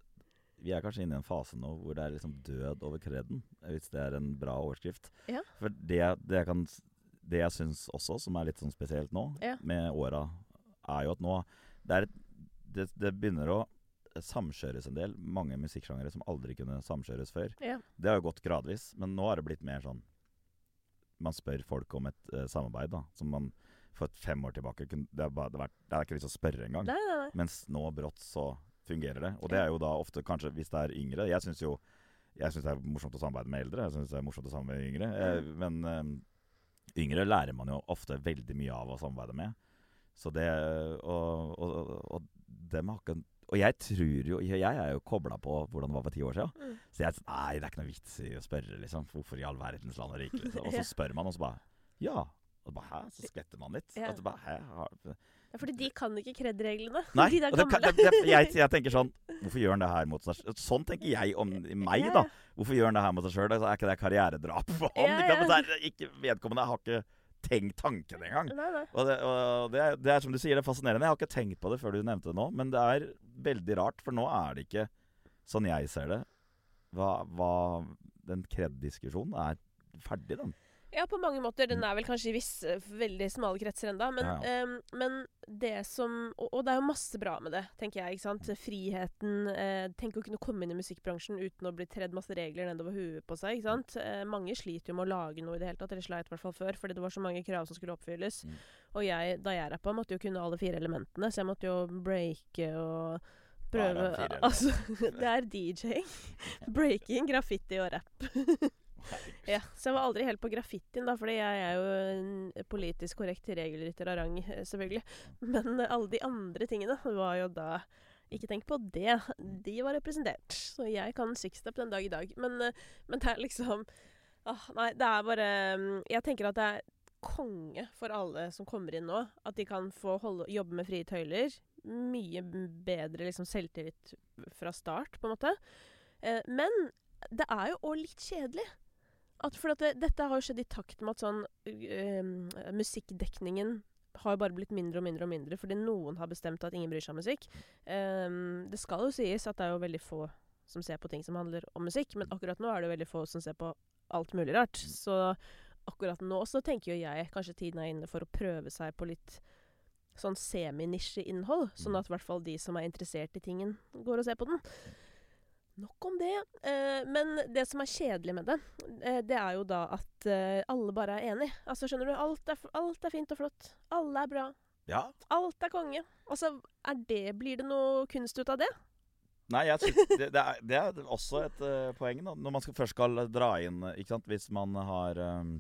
vi er kanskje inne i en fase nå hvor det er liksom død over kreden, hvis det er en bra overskrift. Ja. For det, det, jeg kan, det jeg syns også, som er litt sånn spesielt nå, ja. med åra, er jo at nå det, er, det, det, begynner å samkjøres en del. Mange musikksjangere som aldri kunne samkjøres før. Ja. Det har jo gått gradvis, men nå har det blitt mer sånn Man spør folk om et uh, samarbeid da, som man for fem år tilbake kunne, det, er bare, det, er, det er ikke vits å spørre engang. Mens nå brått så fungerer det. Og det er jo da ofte kanskje hvis det er yngre. Jeg syns jo jeg synes det er morsomt å samarbeide med eldre. Jeg synes det er morsomt å samarbeide med yngre. Eh, men um, yngre lærer man jo ofte veldig mye av å samarbeide med. Så det Og, og, og ikke og jeg tror jo Jeg er jo kobla på hvordan det var for ti år siden. Mm. Så jeg Nei, det er ikke noe vits i å spørre, liksom. Hvorfor i all verdens land og rike? Liksom. Og så spør man, og så bare Ja. Og så bare Hæ? Så skvetter man litt. Og så bare Hæ? Ja, fordi de kan ikke kred-reglene. Nei, de det, det, det, jeg, jeg, tenker sånn Hvorfor gjør han det her mot seg sjøl? Sånn tenker jeg om meg, da. Hvorfor gjør han det her mot seg sjøl? Altså, er ikke det karrieredrap for han? Ja, ja. Ikke, vedkommende har ikke tenkt tanken engang. Nei, nei. Og, det, og det, er, det, er, som du sier, det er fascinerende. Jeg har ikke tenkt på det før du nevnte det nå, men det er veldig rart, for nå er det ikke sånn jeg ser det. Hva, hva Den kred-diskusjonen er ferdig, den. Ja, på mange måter. Den mm. er vel kanskje i visse veldig smale kretser enda. Men, ja. Um, men det som og, og, det er jo masse bra med det, tenker jeg. ikke sant? Friheten. Uh, tenk å kunne komme inn i musikkbransjen uten å bli tredd masse regler nedover huet på seg. ikke sant? Uh, mange sliter jo med å lage noe i det hele tatt. Eller sleit i hvert fall før, fordi det var så mange krav som skulle oppfylles. Mm. Og jeg, da jeg rappa, måtte jo kunne alle fire elementene, så jeg måtte jo breake og prøve Altså, det er DJ. Breaking, graffiti og rap. Ja, så jeg var aldri helt på graffitien, da, fordi jeg er jo en politisk korrekt regelrytter av rang, eh, selvfølgelig. Men alle de andre tingene var jo da Ikke tenk på det. De var representert. Så jeg kan sixstep den dag i dag. Men, eh, men det er liksom åh, Nei, det er bare mm, Jeg tenker at det er konge for alle som kommer inn nå. At de kan få holde, jobbe med frie tøyler. Mye bedre liksom, selvtillit fra start, på en måte. Eh, men det er jo òg litt kjedelig. At, for at det, dette har jo skjedd i takt med at sånn øh, Musikkdekningen har jo bare blitt mindre og mindre og mindre fordi noen har bestemt at ingen bryr seg om musikk. Um, det skal jo sies at det er jo veldig få som ser på ting som handler om musikk. Men akkurat nå er det jo veldig få som ser på alt mulig rart. Mm. Så akkurat nå så tenker jo jeg kanskje tiden er inne for å prøve seg på litt sånn seminisjeinnhold. Sånn Mm. at i hvert fall de som er interessert i tingen, går og ser på den. Nok om det. Eh, men det som er kjedelig med det, eh, det er jo da at eh, alle bare er enig. Altså, skjønner du? Alt er, alt er fint og flott. Alle er bra. Ja. Alt er konge. Altså, er det, blir det noe kunst ut av det? Nei, jeg synes, det, det, er, det er også et uh, poeng da, når man skal, først skal dra inn ikke sant? Hvis man har um,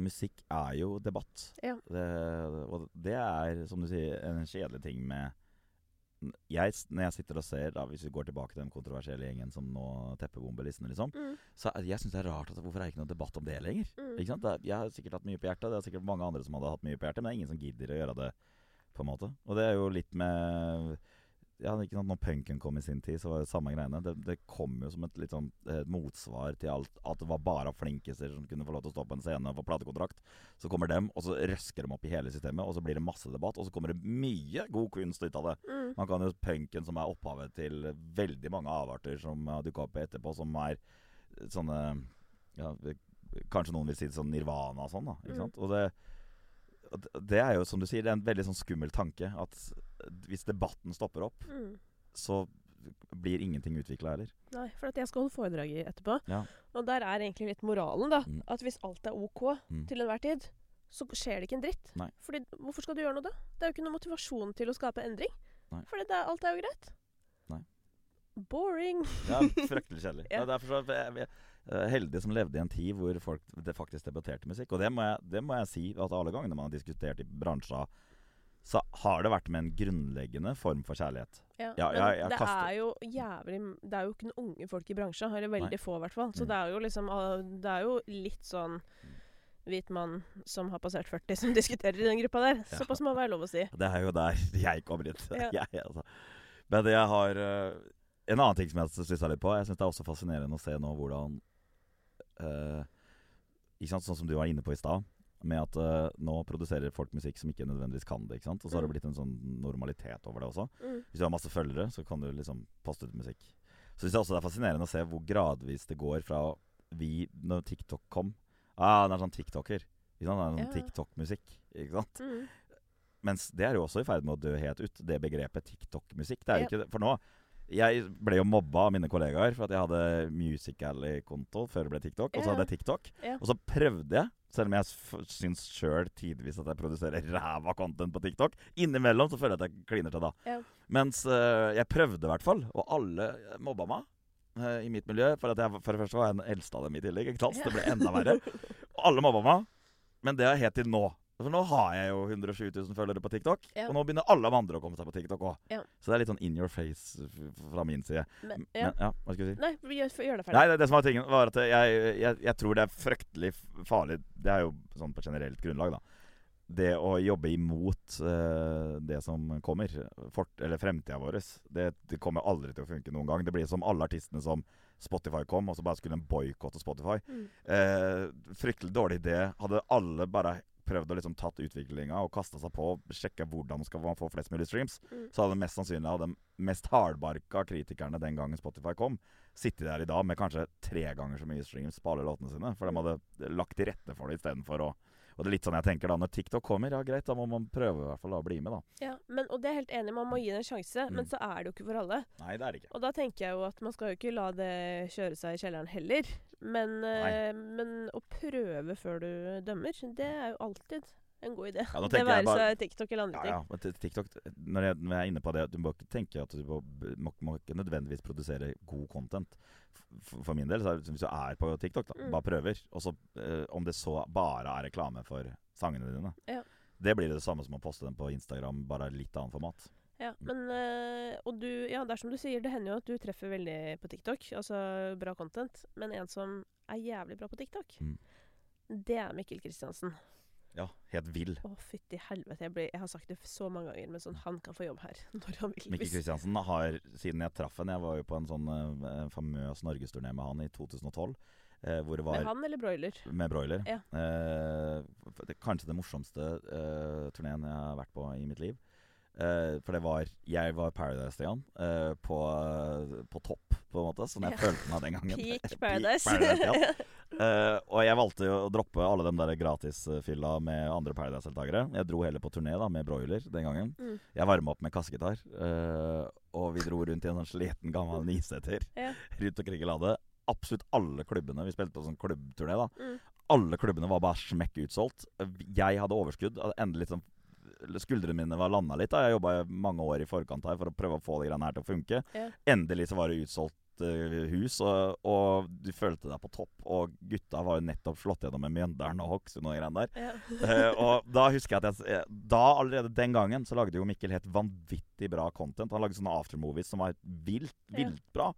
Musikk er jo debatt. Ja. Det, og det er, som du sier, en kjedelig ting med jeg, Når jeg sitter og ser, da, hvis vi går tilbake til den kontroversielle gjengen som nå teppebomber listene, liksom, Mm. så jeg syns det er rart at hvorfor er det ikke noe debatt om det lenger? Mm. Ikke sant? Jeg har sikkert hatt mye på hjertet, det er sikkert mange andre som hadde hatt mye på hjertet, men det er ingen som gidder å gjøre det, på en måte. Og det er jo litt med ja, ikke sant, Når punken kom i sin tid, så var det samme greiene. Det, det kom jo som et litt sånn et motsvar til alt at det var bare flinkiser som kunne få lov til å stå på en scene og få platekontrakt. Så kommer dem, og så røsker de opp i hele systemet, og så blir det masse debatt. Og så kommer det mye god kunst ut av det. Mm. Man kan jo punken som er opphavet til veldig mange avarter som har dukka opp etterpå, som er sånne ja, Kanskje noen vil si det sånn nirvana og sånn. da ikke Mm. sant? Og det, det- er jo som du sier, det er en veldig sånn skummel tanke. At hvis debatten stopper opp, Mm. så blir ingenting utvikla heller. Nei, for jeg skal holde foredrag etterpå. Ja. Og der er egentlig litt moralen, da. Mm. At hvis alt er OK Mm. til enhver tid, så skjer det ikke en dritt. Nei. Fordi, hvorfor skal du gjøre noe da? Det er jo ikke noe motivasjon til å skape endring. Nei. Fordi det alt er jo greit. Nei. Boring. Ja, Fryktelig kjedelig. Ja. ja. Derfor så jeg, jeg heldig som levde i en tid hvor folk det faktisk debatterte musikk. Og det må jeg, det må jeg si at alle gangene man har diskutert i bransja så har det vært med en grunnleggende form for kjærlighet. Ja, Ja, jeg- jeg det kaster- er jo jævlig Det er jo ikke noen unge folk i bransjen. Eller veldig Nei. få, i hvert fall. Så Mm. det er jo liksom Det er jo litt sånn hvit mann som har passert 40, som diskuterer i den gruppa der. Ja. Såpass må være lov å si. Det er jo der jeg kommer inn. Ja. jeg, altså. Men jeg har uh, En annen ting som jeg stussa litt på Jeg syns det er også fascinerende å se nå hvordan eh, Ikke sant, Sånn som du var inne på i stad. Med at eh, nå produserer folk musikk som ikke nødvendigvis kan det. ikke sant? Og så har det Mm. blitt en sånn normalitet over det også. Mm. Hvis du har masse følgere, så kan du liksom poste ut musikk. Så syns jeg også det er fascinerende å se hvor gradvis det går fra vi Når TikTok kom Ah, han er sånn tiktoker. Ikke sant? Han er sånn Ja. TikTok-musikk. Ikke sant? Mm. Mens det er jo også i ferd med å dø helt ut, det begrepet TikTok-musikk. Det er jo ikke. For nå Jeg ble jo mobba av mine kollegaer for at jeg hadde Musical.ly-konto før det ble TikTok. Og så hadde jeg TikTok. Og så prøvde jeg, selv om jeg syns sjøl tidvis at jeg produserer ræva content på TikTok, innimellom så føler jeg at jeg kliner til da. Mens uh, jeg prøvde i hvert fall, og alle mobba meg. øh, I mitt miljø. For, at jeg, for det første var jeg den eldste av dem i tillegg. Ikke sant? Så det ble enda verre. Og alle mobba meg. Men det er helt til nå. For nå har jeg jo 107 000 følgere på TikTok. Ja. Og nå begynner alle de andre å komme seg på TikTok òg. Ja. Så det er litt sånn in your face fra min side. Men, ja. Men, ja, hva skal jeg si? Nei, gjør, gjør det ferdig. Nei, det, det som var tingen, var at jeg, jeg, jeg tror det er fryktelig farlig Det er jo sånn på generelt grunnlag, da. Det å jobbe imot uh, det som kommer, fort, eller fremtida vår, det, det kommer aldri til å funke noen gang. Det blir som alle artistene som Spotify kom, og så bare skulle en boikotte Spotify. Mm. Uh, fryktelig dårlig idé. Hadde alle bare prøvd å liksom tatt utviklinga og kasta seg på og sjekka hvordan skal man få flest mulig streams, Mm. så hadde mest sannsynlig av de mest hardbarka kritikerne den gangen Spotify kom, sittet der i dag med kanskje tre ganger så mye streams på alle låtene sine. For de hadde lagt til rette for det istedenfor å Og det er litt sånn jeg tenker da, når TikTok kommer, ja greit, da må man prøve i hvert fall å bli med, da. Ja, men, og det er helt enig, man må gi det en sjanse, men Mm. så er det jo ikke for alle. Nei, det er det ikke. Og da tenker jeg jo at man skal jo ikke la det kjøre seg i kjelleren heller. Men, uh, men å prøve før du dømmer, det er jo alltid en god idé. Ja, det være seg TikTok eller andre Ja, ting. ja, men TikTok når jeg, når jeg er inne på det Du må ikke tenke at du må, må, må ikke nødvendigvis produsere god content. For, for min del, så er hvis du er på TikTok, da, Mm. bare prøver. Og så uh, om det så bare er reklame for sangene dine. Ja. Det blir det samme som å poste dem på Instagram, bare litt annet format. Ja, men eh, Og du Ja, det er som du sier, det hender jo at du treffer veldig på TikTok. Altså bra content. Men en som er jævlig bra på TikTok, Mm. det er Mikkel Kristiansen. Ja, helt vill. Å, fytti helvete. Jeg, ble, jeg har sagt det så mange ganger, men sånn Han kan få jobb her. Når han vil. Mikkel Kristiansen har, siden jeg traff henne Jeg var jo på en sånn eh, famøs norgesturné med han i 2012. eh, hvor det var Med han eller broiler? Med broiler. Ja. Eh, det, kanskje det morsomste eh, turneen jeg har vært på i mitt liv. Uh, for det var Jeg var Paradise-Stian uh, på, uh, på, topp, på en måte. Sånn jeg ja. følte meg den gangen. Peak Paradise. Peak Paradise og jeg valgte å droppe alle de der gratisfylla med andre Paradise-deltakere. Jeg dro heller på turné da med broiler den gangen. Mm. Jeg varma opp med kassegitar. og vi dro rundt i en sånn sliten, gammel niseter ja. rundt omkring i landet. Absolutt alle klubbene. Vi spilte på sånn klubbturné. da mm. Alle klubbene var bare smekk utsolgt. Jeg hadde overskudd. Endelig liksom skuldrene mine var landa litt. da Jeg jobba mange år i forkant her for å prøve å få de greiene her til å funke. Ja. Endelig så var det utsolgt uh, hus, og, og, du følte deg på topp. Og gutta var jo nettopp slått gjennom med Mjøndalen og Hokksund og greiene der. Ja. uh, og da husker jeg at jeg Da, allerede den gangen, så lagde jo Mikkel helt vanvittig bra content. Han lagde sånne aftermovies som var vilt, vilt ja. bra.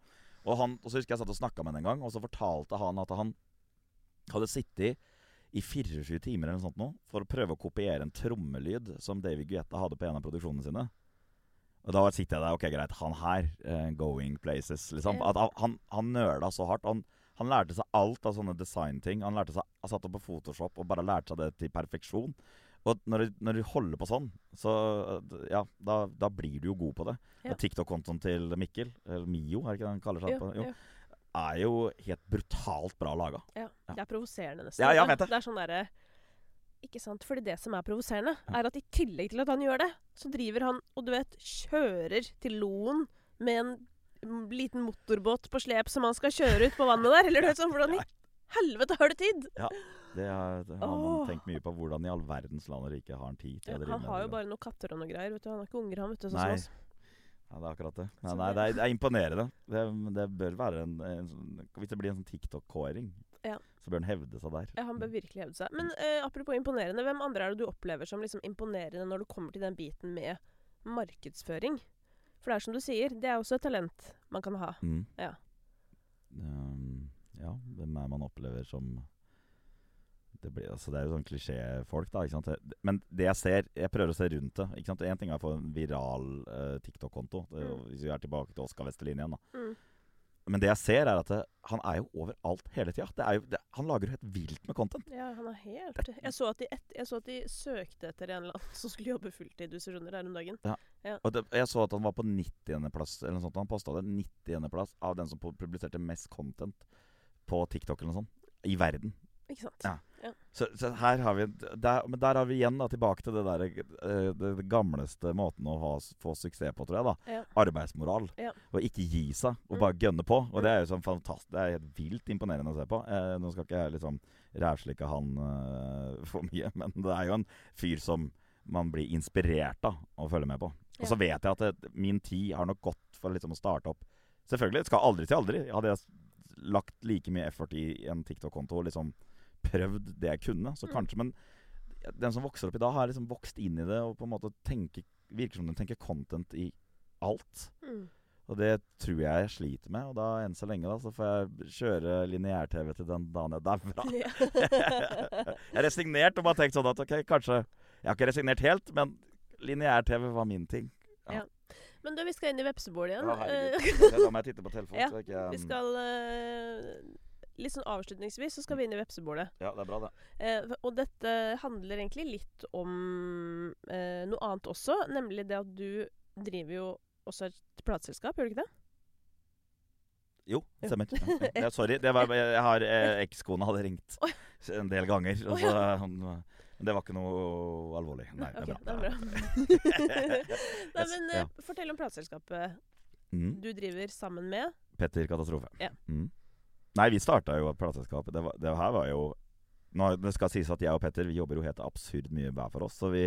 Og, han, og så husker jeg jeg satt og snakka med ham en gang, og så fortalte han at han hadde sittet i 24 timer eller noe sånt nå, for å prøve å kopiere en trommelyd som David Guetta hadde på en av produksjonene sine. Og da sitter jeg der Ok, greit, han her, uh, going places, liksom. At, han, han nøla så hardt. Han, han, lærte seg alt av sånne designting. Han lærte seg, han satt opp på Photoshop og bare lærte seg det til perfeksjon. Og når du, når du holder på sånn, så ja, da, da, blir du jo god på det. Ja. TikTok-kontoen til Mikkel, eller Mio, er det ikke det han kaller seg? Jo, på? Jo. jo er jo helt brutalt bra laga. Ja, Det er provoserende, nesten. Ja, jeg vet det. det er sånn derre Ikke sant? Fordi det som er provoserende, ja. er at i tillegg til at han gjør det, så driver han og du vet, kjører til Loen med en liten motorbåt på slep som han skal kjøre ut på vannet der. Eller du vet sånn, Hvordan i helvete har du tid? Ja, det har, det har man tenkt mye på. Hvordan i all verdens land og rike har han tid til å drive med det? Han har jo bare noen katter og noe greier. vet du. Han har ikke unger, han. vet du, sånn Nei. Ja, det er akkurat det. Nei, nei, det, er, det, er, imponerende. Det, det bør være en, en, sånn, Hvis det blir en sånn TikTok-kåring, ja. så bør han hevde seg der. Ja, han bør virkelig hevde seg. Men uh, apropos imponerende, hvem andre er det du opplever som liksom imponerende når du kommer til den biten med markedsføring? For det er som du sier, det er også et talent man kan ha. Mm. Ja. Um, ja, hvem er man opplever som det, blir, altså det er jo sånn klisjéfolk, da. ikke sant? Men det jeg ser Jeg prøver å se rundt det. ikke sant? Én ting er å få en viral uh, TikTok-konto, mm. hvis vi er tilbake til Oskar Vestelin igjen. da. Mm. Men det jeg ser, er at det, han er jo overalt hele tida. Han lager jo helt vilt med content. Ja, han er helt Jeg så at de, et, jeg så at de søkte etter en eller annen som skulle jobbe fulltid hvis du skjønner, her om dagen. Ja. ja. Og det, jeg så at han var på 90.-plass, eller noe sånt. Han posta det 90.-plass av den som publiserte mest content på TikTok eller noe sånt. I verden. Ikke sant. Ja. Ja. Så, så, her har vi der, Men der har vi igjen da tilbake til det der uh, det, gamleste måten å ha, få suksess på, tror jeg. da ja. Arbeidsmoral. Og ikke gi seg, og mm. bare gønne på. Og det er jo sånn fantastisk Det er helt vilt imponerende å se på. Eh, nå skal ikke jeg liksom rævslikke han uh, for mye, men det er jo en fyr som man blir inspirert av å følge med på. Og så vet jeg at det, min tid har nok gått for liksom å starte opp Selvfølgelig, det skal aldri til aldri. Hadde jeg lagt like mye effort i en TikTok-konto liksom prøvd det jeg kunne. Så mm. kanskje, Men den som vokser opp i dag, har liksom vokst inn i det og på en måte tenker, virker som den tenker content i alt. Mm. Og det tror jeg jeg sliter med. Og da enn så lenge da, så får jeg kjøre lineær-TV til den dagen jeg dauer. jeg er resignert og bare tenkt sånn at ok, kanskje Jeg har ikke resignert helt, men lineær-TV var min ting. Ja. ja. Men du, vi skal inn i vepsebolet igjen. Ja, herregud. Da må jeg titte på telefonen. ja, ikke, um... Vi skal uh, litt sånn avslutningsvis så skal vi inn i vepsebolet. Ja, det er bra, det. Eh, og dette handler egentlig litt om eh, noe annet også, nemlig det at du driver jo også et plateselskap, gjør du ikke det? Jo, det stemmer. Ja, ja. sorry. Det var, jeg har eh, Ekskona hadde ringt en del ganger. Og så, men det var ikke noe alvorlig. Nei, det er bra. Det er bra. Nei, men eh, fortell om plateselskapet mm. du driver sammen med. Petter Katastrofe. Ja. Mm. Nei, vi starta jo plateselskapet. Det, det, her var jo nå, Det skal sies at jeg og Petter vi jobber jo helt absurd mye hver for oss. Vi,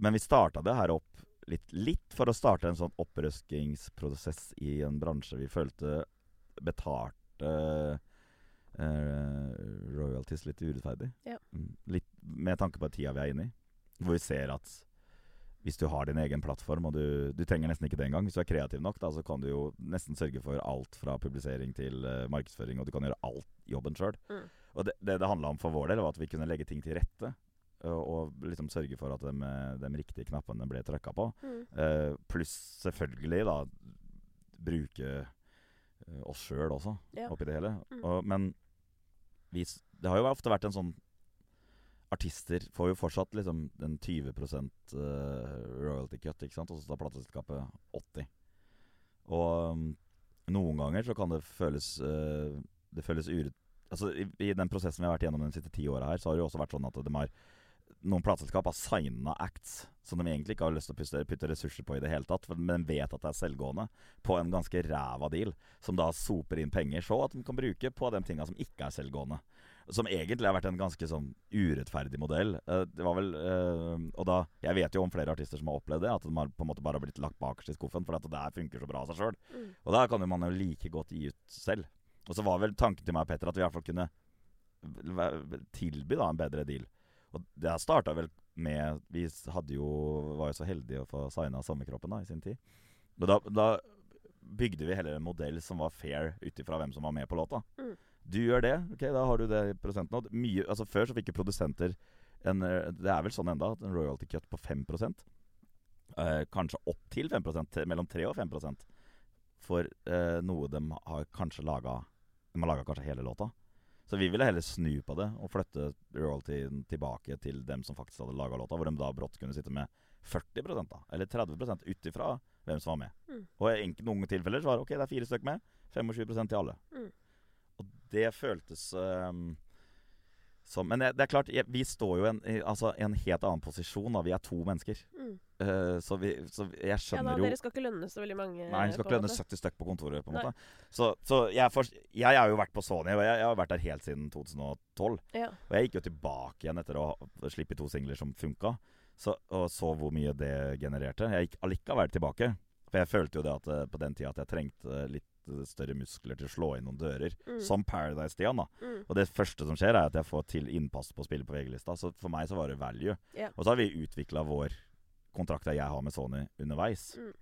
men vi starta det her opp litt, litt, for å starte en sånn opprøskingsprosess i en bransje vi følte betalte uh, royalties litt urettferdig. Ja. Mm, litt med tanke på tida vi er inne i. Hvor vi ser at hvis du har din egen plattform, og du, du trenger nesten ikke det engang Hvis du er kreativ nok, da, så kan du jo nesten sørge for alt fra publisering til uh, markedsføring, og du kan gjøre alt jobben sjøl. Mm. Og det, det, det handla om for vår del, var at vi kunne legge ting til rette. Og, og liksom sørge for at de, de riktige knappene ble trykka på. Mm. Uh, pluss selvfølgelig, da, bruke uh, oss sjøl også, ja. oppi det hele. Mm. Og, men vi, det har jo ofte vært en sånn artister får jo fortsatt liksom den 20 uh, royalty cut, ikke sant? og så tar plateselskapet 80 Og um, noen ganger så kan det føles uh, Det føles uret Altså, i, i, den prosessen vi har vært gjennom de siste ti åra her, så har det jo også vært sånn at de har noen plateselskap har signa acts som de egentlig ikke har lyst til å putte, ressurser på i det hele tatt, men de vet at det er selvgående, på en ganske ræva deal, som da soper inn penger så at de kan bruke på de tinga som ikke er selvgående. Som egentlig har vært en ganske sånn urettferdig modell. Uh, det var vel uh, Og da Jeg vet jo om flere artister som har opplevd det, at de har på en måte bare blitt lagt bakerst i skuffen fordi at det her funker så bra av seg sjøl. Mm. Og da kan jo man jo like godt gi ut selv. Og så var vel tanken til meg og Petter at vi i hvert fall kunne tilby da en bedre deal. Og det starta vel med Vi hadde jo, var jo så heldige å få signa Sommerkroppen da, i sin tid. Og da, da bygde vi heller en modell som var fair ut ifra hvem som var med på låta. Mm. Du gjør det, ok, da har du det i prosenten. Mye, altså Før så fikk jo produsenter en, eh, Det er vel sånn enda, en royalty cut på 5 eh, Kanskje opp til 5% mellom 3 og 5% for eh, noe de har kanskje laga De har laga kanskje hele låta. Så vi ville heller snu på det og flytte royaltyen tilbake til dem som faktisk hadde laga låta, hvor de da brått kunne sitte med 40 da, eller 30 ut ifra hvem som var med. Mm. Og i noen tilfeller så var det ok, det er fire stykker med. 25% til alle. Mm. Det føltes um, som Men det, det er klart, vi står jo i en, altså, en helt annen posisjon. Da. Vi er to mennesker. Mm. Uh, så, vi, så, jeg skjønner ja, da, jo Dere skal ikke lønne så veldig mange? Nei, vi skal ikke lønne 70 stykk på kontoret. på en måte Så, så jeg, for, jeg, har jo vært på Sony, og jeg, jeg, har vært der helt siden 2012. Ja. Og jeg gikk jo tilbake igjen etter å slippe to singler som funka, så, og så hvor mye det genererte. Jeg gikk allikevel tilbake. For jeg følte jo det at eh, på den tida at jeg trengte litt større muskler til å slå inn noen dører. Mm. Som Paradise-Stian. da mm. Og det første som skjer, er at jeg får til innpass på å spille på VG-lista. Så for meg så var det value. Yeah. Og så har vi utvikla vår kontrakt jeg har med Sony underveis. Mm.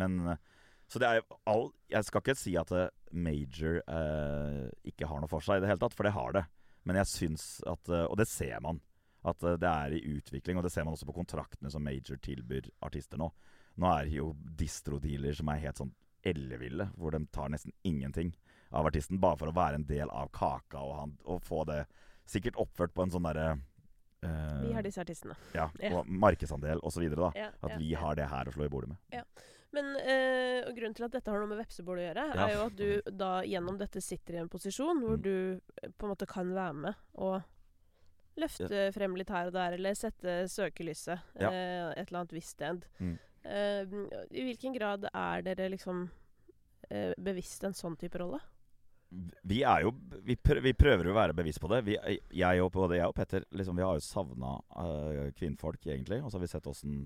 Men eh, Så det er all Jeg skal ikke si at eh, Major eh, ikke har noe for seg i det hele tatt, for det har det. Men jeg syns at eh, Og det ser man. At det er i utvikling, og det ser man også på kontraktene som Major tilbyr artister nå. Nå er det jo distro-dealer som er helt sånn elleville, hvor de tar nesten ingenting av artisten bare for å være en del av kaka og, han, og få det sikkert oppført på en sånn derre uh, Vi har disse artistene. Ja, og markedsandel osv. Ja, at ja, vi har det her å slå i bordet med. Ja. Men uh, grunnen til at dette har noe med vepsebol å gjøre, er jo at du da gjennom dette sitter i en posisjon hvor mm. du eh, på en måte kan være med og løfte frem litt her og der, eller sette søkelyset eh, et eller annet visst sted. Mm. Uh, I hvilken grad er dere liksom uh, bevisst en sånn type rolle? Vi er jo Vi, prøver, vi prøver å være bevisst på det. Vi, jeg og, både jeg og Petter liksom, Vi har jo savna uh, kvinnfolk, egentlig. Og så har vi sett åssen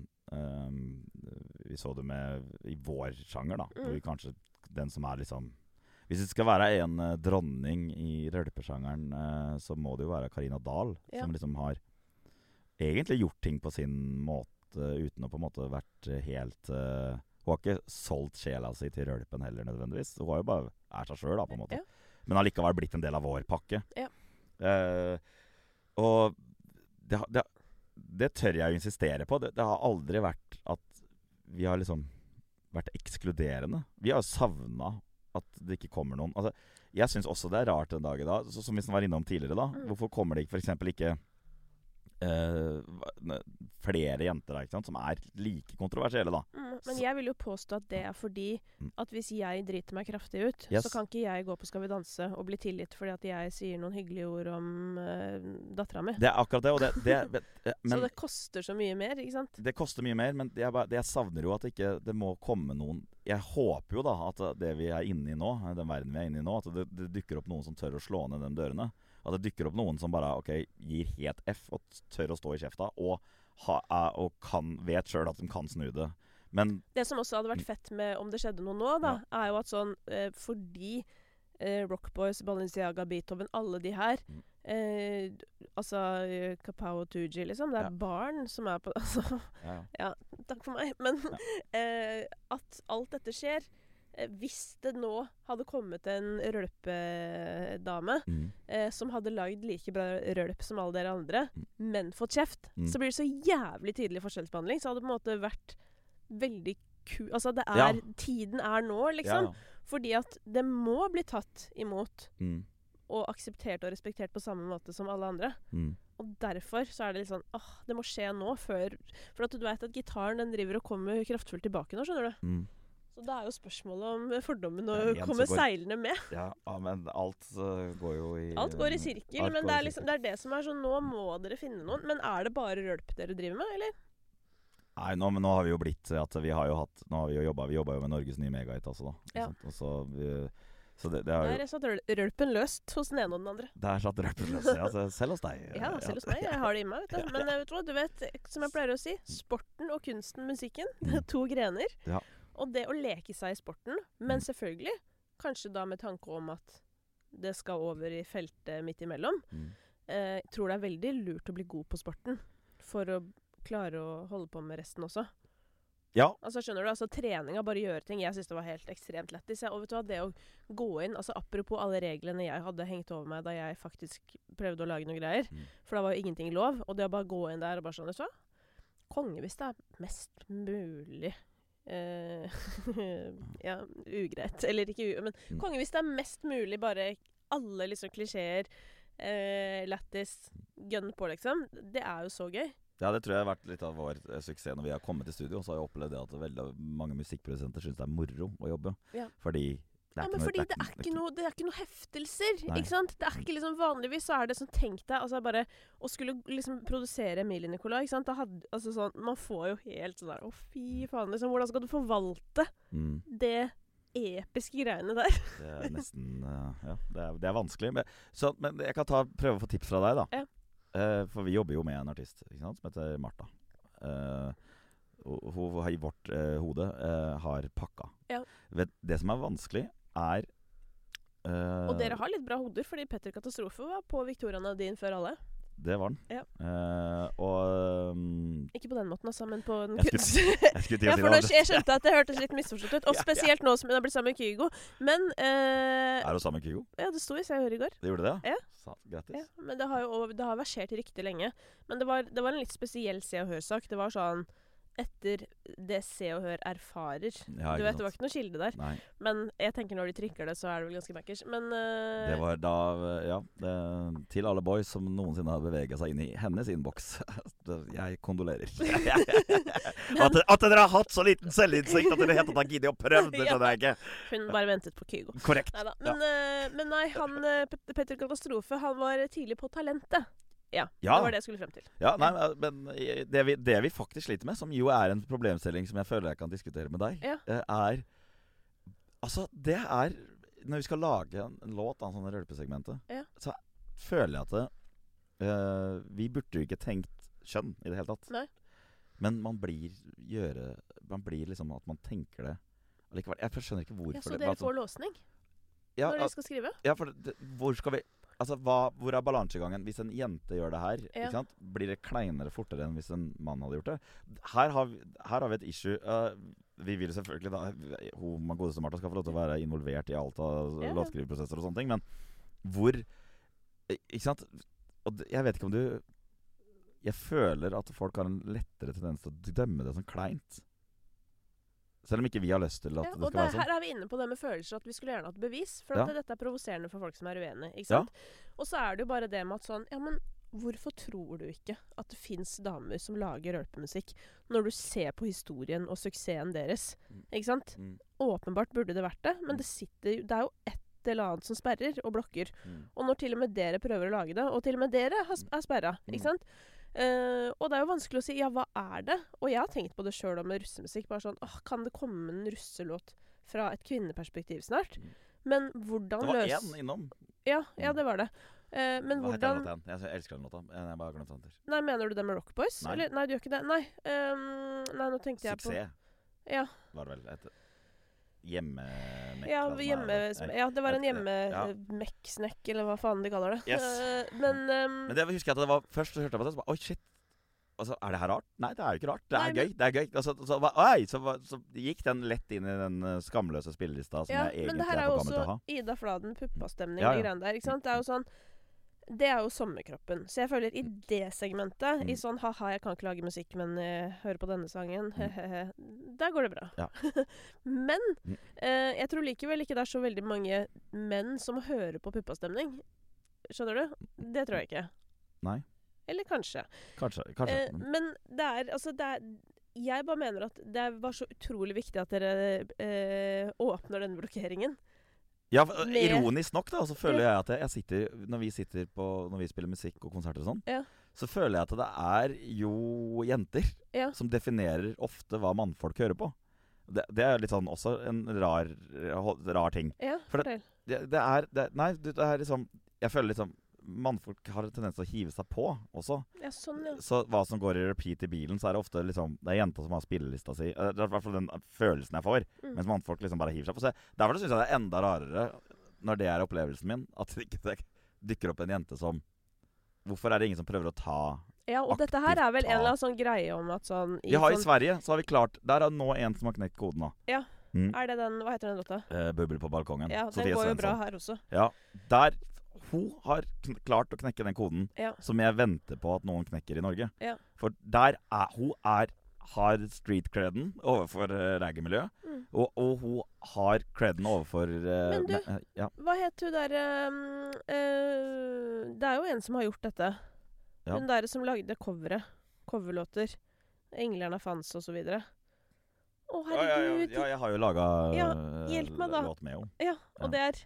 Vi så det med i vår sjanger, da. Mm. Vi kanskje den som er liksom Hvis det skal være en dronning i rølpesjangeren, så må det jo være Karina Dahl. Ja. Som liksom har egentlig gjort ting på sin måte uh, uten å på en måte vært helt uh, Hun har ikke solgt sjela si til rølpen heller, nødvendigvis. Hun har jo bare er seg sjøl, på en måte. Ja. Men allikevel blitt en del av vår pakke. Ja. Uh, og det, det, det, tør jeg å insistere på. Det, det, har aldri vært at vi har liksom vært ekskluderende. Vi har savna at det ikke kommer noen. Altså, jeg syns også det er rart en dag i dag, som vi var innom tidligere. da mm. Hvorfor kommer det f.eks. ikke Uh, flere jenter der, ikke sant, som er like kontroversielle, da. Mm, men jeg vil jo påstå at det er fordi mm. at hvis jeg driter meg kraftig ut, yes. så kan ikke jeg gå på Skal vi danse og bli tilgitt fordi at jeg sier noen hyggelige ord om uh, dattera mi. Det er akkurat det. Og det, det men, så det koster så mye mer, ikke sant? Det koster mye mer, men jeg, jeg savner jo at ikke det må komme noen Jeg håper jo da at det vi er inne i nå, den verden vi er inne i nå, at det, det dukker opp noen som tør å slå ned de dørene. At det dukker opp noen som bare ok, gir helt F og tør å stå i kjefta, og, ha, og kan, vet sjøl at de kan snu det. Men Det som også hadde vært fett med om det skjedde noe nå, da, ja. er jo at sånn eh, fordi eh, Rockboys, Balenciaga, Beethoven, alle de her mm. Eh, altså Kapao Tooji, liksom. Det er ja. barn som er på Altså, ja, ja. takk for meg. Men eh, at alt dette skjer Eh, hvis det nå hadde kommet en rølpedame mm. eh, som hadde lagd like bra rølp som alle dere andre, mm. men fått kjeft, mm. så blir det så jævlig tydelig forskjellsbehandling. Så hadde det på en måte vært veldig ku... Altså, det er ja. Tiden er nå, liksom. Ja. Fordi at det må bli tatt imot. Mm. Og akseptert og respektert på samme måte som alle andre. Mm. Og derfor så er det litt sånn åh, det må skje nå, før For at du vet at gitaren den driver og kommer kraftfullt tilbake nå, skjønner du. Mm. Så det er jo spørsmålet om fordommen å komme går- seilende med. Ja, men alt uh, går jo i Alt går i sirkel, men det er liksom det er det som er sånn Nå må dere finne noen. Men er det bare rølp dere driver med, eller? Nei, nå, men nå har vi jo blitt at vi har jo hatt Nå har vi jo jobba Vi jobba jo med Norges nye megahit, altså, da. Ja. Og så, vi, så det, det har Der jo er satt rølpen løst hos den ene og den andre. Der satt rølpen løst, Ja, selv hos deg. Ja, selv hos meg. Jeg har det i meg. vet du. Men eh, vet du du vet, som jeg pleier å si, sporten og kunsten, musikken, er to grener. Ja. Og det å leke seg i sporten, men selvfølgelig kanskje da med tanke om at det skal over i feltet midt imellom. Mm. Eh, tror det er veldig lurt å bli god på sporten for å klare å holde på med resten også. Ja. Altså skjønner du, altså Treninga, bare gjøre ting. Jeg syns det var helt ekstremt lættis. Og vet du hva, det å gå inn altså Apropos alle reglene jeg hadde hengt over meg da jeg faktisk prøvde å lage noen greier. Mm. For da var jo ingenting lov. Og det å bare gå inn der og bare sånn, vet du hva Konge hvis det er mest mulig Ja, ugreit. Eller ikke u... Men Mm. konge hvis det er mest mulig bare alle liksom klisjeer. Eh, Lættis. Gønn på, liksom. Det er jo så gøy. Ja, det tror jeg har vært litt av vår eh, suksess når vi har kommet til studio. Så har jeg opplevd det at veldig mange musikkprodusenter syns det er moro å jobbe. Ja. Fordi det Ja, er men ikke fordi det er ikke noe, det er ikke noe heftelser, Nei. ikke sant? Det er ikke liksom Vanligvis så er det sånn Tenk deg altså bare å skulle liksom produsere Emilie Nicolai. ikke sant? Da hadde, altså sånn, man får jo helt sånn der Å, fy faen, liksom. Hvordan skal du forvalte mm, det episke greiene der? Det er nesten eh, Ja, det er, det er vanskelig. Men, så, men jeg kan ta, prøve å få tips fra deg, da. Ja. Uh, for vi jobber jo med en artist ikke sant, som heter Martha. Uh, hun i vårt eh, hode eh, har pakka. Ja. Vet, det som er vanskelig, er uh, Og dere har litt bra hoder, fordi Petter Katastrofe var på Victoria Nadine før alle. Det var den. Ja. Uh, og um, Ikke på den måten, altså, men på den Jeg kunst... jeg skulle til å Ja, for nå, jeg skjønte at det hørtes litt misforstått ut. Og spesielt nå som hun har blitt sammen med Kygo. Men uh, Er du sammen med Kygo? Ja, det sto i Se og Hør i går. Det gjorde det? Ja. ja. grattis. Ja, men det har jo det har versert riktig lenge. Men det var, det var en litt spesiell Se og Hør-sak. Det var sånn etter det Se og Hør erfarer. Ja, du vet, det var ikke noe kilde der. Nei. Men jeg tenker når de trykker det, så er det vel ganske backers. Men uh, Det var da Ja. Det, til alle boys som noensinne har bevega seg inn i hennes innboks. Jeg kondolerer. at, at dere har hatt så liten selvinnsikt at dere helt har giddet å prøve, det skjønner jeg ikke. hun bare ventet på Kygo. Korrekt. Neida. Men, eh, men nei, han eh, Petter Katastrofe, han var tidlig på Talentet. Ja, Ja. Det var det jeg skulle frem til. Ja, nei, men det vi, det vi faktisk sliter med, som jo er en problemstilling som jeg føler jeg kan diskutere med deg, Ja. eh, er Altså, det er Når vi skal lage en, låt av sånne rølpesegmentet, Ja. så føler jeg at det, uh, Vi burde jo ikke tenkt kjønn i det hele tatt. Nei. Men man blir gjøre Man blir liksom at man tenker det allikevel. Jeg skjønner ikke hvorfor Ja, så det dere får låsning ja, når dere skal skrive? ja, for det, hvor skal vi Altså, hva, Hvor er balansegangen hvis en jente gjør det her? Ja. Blir det kleinere fortere enn hvis en mann hadde gjort det? Her har vi, her har vi et issue. Uh, vi vil selvfølgelig da Hun godeste Martha skal få lov til å være involvert i alt av Ja, ja. låtskriveprosesser og sånne ting, men hvor eh, Ikke sant? Og jeg vet ikke om du Jeg føler at folk har en lettere tendens til å dømme det som kleint. Selv om ikke vi har lyst til at Ja, det skal skal være sånn sånn. her er vi inne på det med følelser, at vi skulle gjerne hatt bevis. For Ja. at dette er provoserende for folk som er uenige. Ikke Ja. Og så er det jo bare det med at sånn Ja, men hvorfor tror du ikke at det fins damer som lager rølpemusikk, når du ser på historien og suksessen deres? Mm. Ikke sant? Mm, Åpenbart burde det vært det, men Mm. det sitter Det er jo et eller annet som sperrer og blokker. mm, Og når til og med dere prøver å lage det, og til og med dere har er sperra, Mm. ikke sant? Eh, og det er jo vanskelig å si ja, hva er det? Og jeg har tenkt på det sjøl med russemusikk. Bare sånn åh, Kan det komme en russelåt fra et kvinneperspektiv snart? Mm. Men hvordan Det var løs... én innom. Ja, ja, det var det. Uh, men Hva heter hvordan den låta? Jeg elsker den låta. Jeg bare har glemt den til. Nei, mener du det med Rock Boys? Nei. Eller, nei, du gjør ikke det. Nei, um, nei nå tenkte jeg på Suksess Ja, var det vel. Hjemmemekk. ja, hjemme, det ja det var en hjemmemekksnekk, ja. eller hva faen de kaller det. Yes. Eh, men um, Men det husker jeg at det var Først så hørte jeg på det, så bare Oi, shit. Altså, er det her rart? Nei, det er jo ikke rart. Det er Nei, gøy. det er gøy Og så, oi, så, så gikk den lett inn i den eh, skamløse spillelista som Ja, jeg egentlig er på for gammel til å ha. Men det her er jo også Ida Fladen, puppastemning, Ja, de ja. greiene der. Ikke sant? Det er jo sånn Det er jo sommerkroppen. Så jeg føler i det segmentet, i Mm. sånn ha-ha, jeg kan ikke lage musikk, men uh, hører på denne sangen, he-he-he, der går det bra. Ja. men Mm. uh, jeg tror likevel ikke det er så veldig mange menn som hører på puppastemning. Skjønner du? Det tror jeg ikke. Nei. Eller kanskje. Kanskje. kanskje. Uh, men det er altså det er, Jeg bare mener at det var så utrolig viktig at dere eh, åpner denne blokkeringen. Ja, Ironisk nok, da, så føler jeg at jeg sitter Når vi sitter på Når vi spiller musikk og konserter og sånn, ja. så føler jeg at det er jo jenter ja. som definerer ofte hva mannfolk hører på. Det, det, er litt sånn også en rar, rar ting. Ja, fortell. Det, det, er det, Nei, det er liksom Jeg føler liksom Mannfolk har en tendens til å hive seg på også. Ja, sånn, ja. Så hva som går i repeat i bilen, så er det ofte liksom Det er jenta som har spillelista si. Det er i hvert fall den følelsen jeg får. Mm. Mens mannfolk liksom bare hiver seg på. Så derfor syns jeg det er enda rarere, når det er opplevelsen min, at det ikke dykker opp en jente som Hvorfor er det ingen som prøver å ta ja, og dette her er vel en eller annen sånn greie om at sånn Vi har sånn, I Sverige så har vi klart Der er nå en som har knekt koden nå. Ja. Mm. Er det den Hva heter den låta? Eh, 'Bubbel på balkongen'. Ja, Den går jo bra her også. Ja. Der Hun har klart å knekke den koden ja. som jeg venter på at noen knekker i Norge. Ja. For der er Hun er har street creden overfor uh, raggermiljøet. Mm. Og, og, hun har creden overfor uh, Men du, me, uh, ja. hva het hun derre um, uh, Det er jo en som har gjort dette. Ja. Hun derre som lagde coveret. Coverlåter. 'Englerne fans' og så videre. Å, herregud. Ja, ja, jeg har jo laga ja, hjelp meg da. låt med henne. Ja, og det er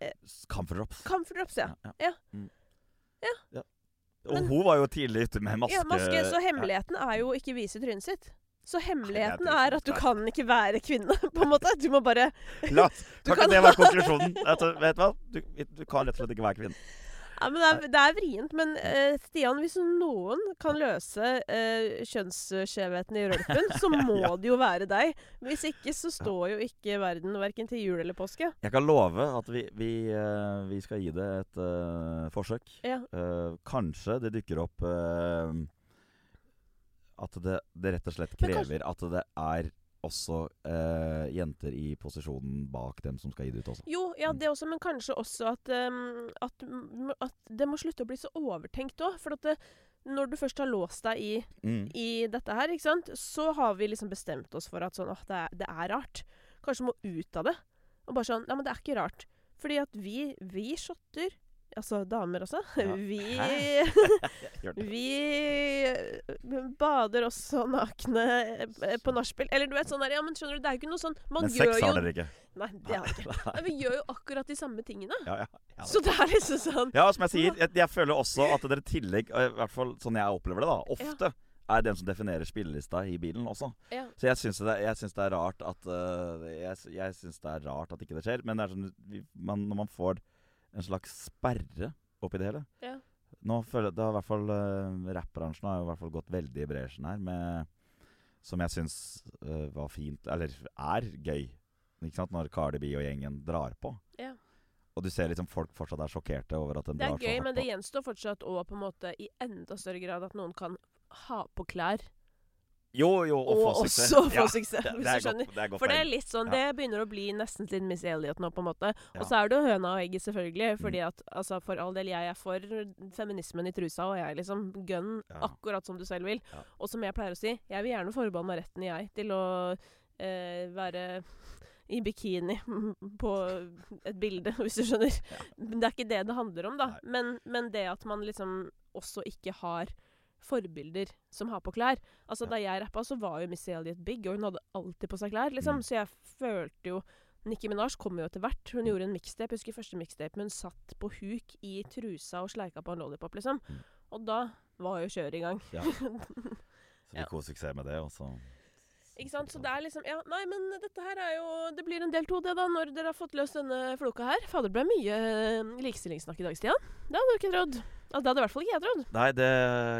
eh, Comfort Drops. Comfort Drops, ja. Ja. Mm. ja. Og Men, hun var jo tidlig ute med maske. Ja, maske Så hemmeligheten er jo ikke vise trynet sitt. Så hemmeligheten er at du kan ikke være kvinne, på en måte. Du må bare La, Kan ikke det være konklusjonen? Altså, vet du hva? Du, du kan rett og slett ikke være kvinne. Ja, men det er, det er vrient. Men uh, Stian, hvis noen kan løse uh, kjønnsskjevheten i rølpen, så må ja. det jo være deg. Hvis ikke så står jo ikke verden verken til jul eller påske. Jeg kan love at vi, vi, uh, vi skal gi det et forsøk. Ja. kanskje det dukker opp at det, det, rett og slett krever at det er også eh, jenter i posisjonen bak dem som skal gi det ut også. Jo, ja, mm. det også, men kanskje også at, um, at, at det må slutte å bli så overtenkt òg. For at det, når du først har låst deg i, mm. i, dette her, ikke sant, så har vi liksom bestemt oss for at sånn, åh, det, er, det er rart. Kanskje må ut av det. Og bare sånn Nei, men det er ikke rart. Fordi at vi, vi shotter Altså damer også. Vi Vi bader også nakne eh, på nachspiel. Eller du vet sånn der Ja, men skjønner du, det er jo ikke noe sånn Man Men sex har dere ikke? Nei, det har vi ikke. Vi gjør jo akkurat de samme tingene. Ja, ja, ja. Så det er liksom sånn Ja, som jeg sier, jeg, jeg føler også at dere i tillegg, i hvert fall sånn jeg opplever det, da, ofte er den som definerer spillelista i bilen også. Ja. Så jeg syns det, det, er rart at uh, Jeg, jeg synes det er rart at ikke det skjer. Men det sånn, man, når man får en slags sperre oppi det hele. Ja. Nå føler det har i hvert fall uh, Rappbransjen har i hvert fall gått veldig i bresjen her, med, som jeg syns uh, var fint, eller er gøy, ikke sant, når Cardi B og gjengen drar på. Ja. Og du ser liksom folk fortsatt er sjokkerte over at den drar så hardt på. Det er gøy, men det gjenstår fortsatt òg på en måte i enda større grad at noen kan ha på klær jo, jo, og, og få suksess. også få suksess, hvis du skjønner. Godt, det For det er litt sånn, det begynner å bli nesten til Miss Elliot nå, på en måte. Og så er det jo høna og egget, selvfølgelig. Mm. Fordi at, altså, for all del, jeg er for feminismen i trusa, og jeg er liksom gun akkurat som du selv vil. Og som jeg pleier å si, jeg vil gjerne forbeholde meg retten, jeg, til å eh, være i bikini på et bilde, hvis du skjønner. Ja. Det er ikke det det handler om, da. Men, men, det at man liksom også ikke har forbilder som har på klær. Altså ja. Da jeg rappa, så var jo Missy Elliot big, og hun hadde alltid på seg klær. liksom. Mm. Så jeg følte jo Nikki Minaj kom jo etter hvert. Hun gjorde en mixtape. Jeg husker første mixtape, hun satt på huk i trusa og sleika på en lollipop, liksom. Mm. Og da var jo kjøret i gang. Ja. Så de ja. koser suksess med det, og så ikke sant? Så det er liksom Ja, nei, men dette her er jo Det blir en del to, det, da, når dere har fått løst denne floka her. Fader, det ble mye eh, likestillingssnakk i dag, Stian. Det hadde du ikke trodd. Altså, det hadde i hvert fall ikke jeg trodd. Nei, det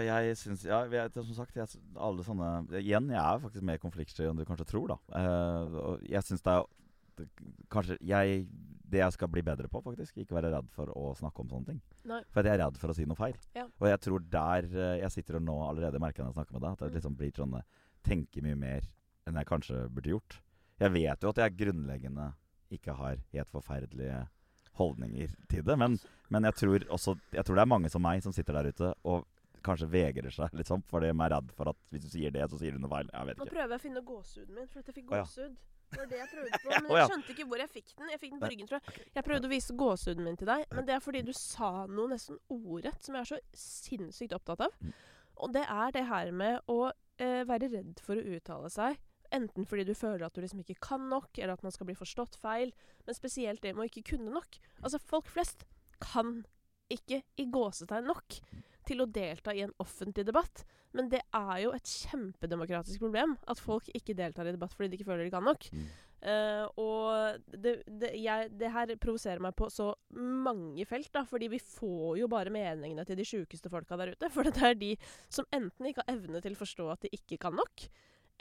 Jeg syns Ja, jeg, som sagt, jeg, alle sånne Igjen, jeg er faktisk mer konfliktsky enn du kanskje tror, da. Uh, og jeg syns det er det, Kanskje jeg det jeg skal bli bedre på, faktisk. Ikke være redd for å snakke om sånne ting. Nei. For jeg er redd for å si noe feil. Ja. Og jeg tror der eh, jeg sitter og nå allerede merker når jeg snakker med deg, at jeg mm. liksom blir sånn Tenker mye mer enn jeg kanskje burde gjort. Jeg vet jo at jeg grunnleggende ikke har helt forferdelige holdninger til det, men, men jeg, tror også, jeg tror det er mange som meg som sitter der ute og kanskje vegrer seg liksom, fordi de er redd for at hvis du sier det, så sier du noe feil. Jeg vet ikke. Nå prøver jeg å finne gåsehuden min, for jeg fikk gåsehud. Det var det jeg prøvde på, men jeg skjønte ikke hvor jeg fikk den. Jeg fikk den på ryggen, tror jeg. Jeg prøvde å vise gåsehuden min til deg, men det er fordi du sa noe nesten ordrett som jeg er så sinnssykt opptatt av. Mm. Og det er det her med å eh, være redd for å uttale seg. Enten fordi du føler at du liksom ikke kan nok, eller at man skal bli forstått feil. Men spesielt det med å ikke kunne nok. Altså, folk flest kan ikke i gåsetegn nok til å delta i en offentlig debatt. Men det er jo et kjempedemokratisk problem at folk ikke deltar i debatt fordi de ikke føler de kan nok. Uh, og det, det, jeg, det her provoserer meg på så mange felt, da, fordi vi får jo bare meningene til de sjukeste folka der ute. For det er de som enten ikke har evne til å forstå at de ikke kan nok,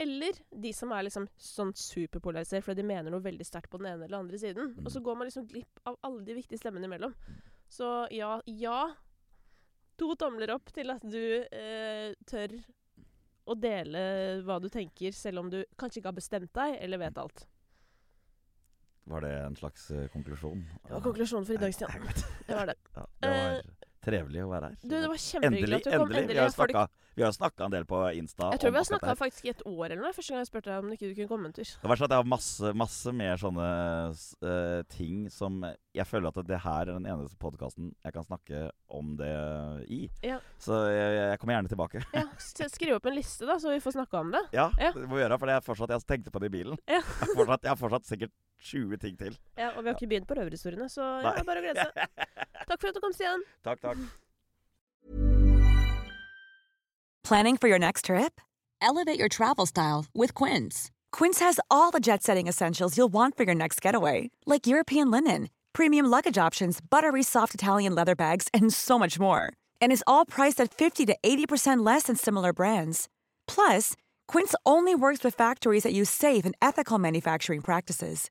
eller de som er liksom sånn superpolarisert fordi de mener noe veldig sterkt på den ene eller andre siden. Mm. Og så går man liksom glipp av alle de viktige stemmene imellom. Mm. Så ja, ja, to tomler opp til at du eh, tør å dele hva du tenker, selv om du kanskje ikke har bestemt deg eller vet alt. Var det en slags uh, konklusjon? Det var konklusjonen for i dag, Stian. Det var det. Ja, det var uh, trevelig å være her. Du, det var kjempehyggelig at du kom. Endelig. endelig. Vi har snakka en del på Insta. Jeg tror vi har snakka faktisk i et år eller noe. Første gang jeg spurte deg om ikke du kunne komme en tur. Det var sånn at Jeg har masse, masse mer sånne uh, ting som Jeg føler at det her er den eneste podkasten jeg kan snakke om det i. Ja. Så jeg, jeg, kommer gjerne tilbake. Ja, Skriv opp en liste, da, så vi får snakka om det. Ja, ja, det må vi gjøre. For jeg, fortsatt, jeg tenkte på det i bilen. Ja. jeg, har fortsatt, jeg har fortsatt sikkert 20 ting til. Ja, Og vi har ikke begynt på røverhistoriene, så ja, bare å glede seg. Takk for at du kom, Stian. Takk, takk. Planning for your next trip? Elevate your travel style with Quince. Quince has all the jet setting essentials you'll want for your next getaway, like European linen, premium luggage options, buttery soft Italian leather bags, and so much more. And is all priced at 50 to 80% less than similar brands. Plus, Quince only works with factories that use safe and ethical manufacturing practices.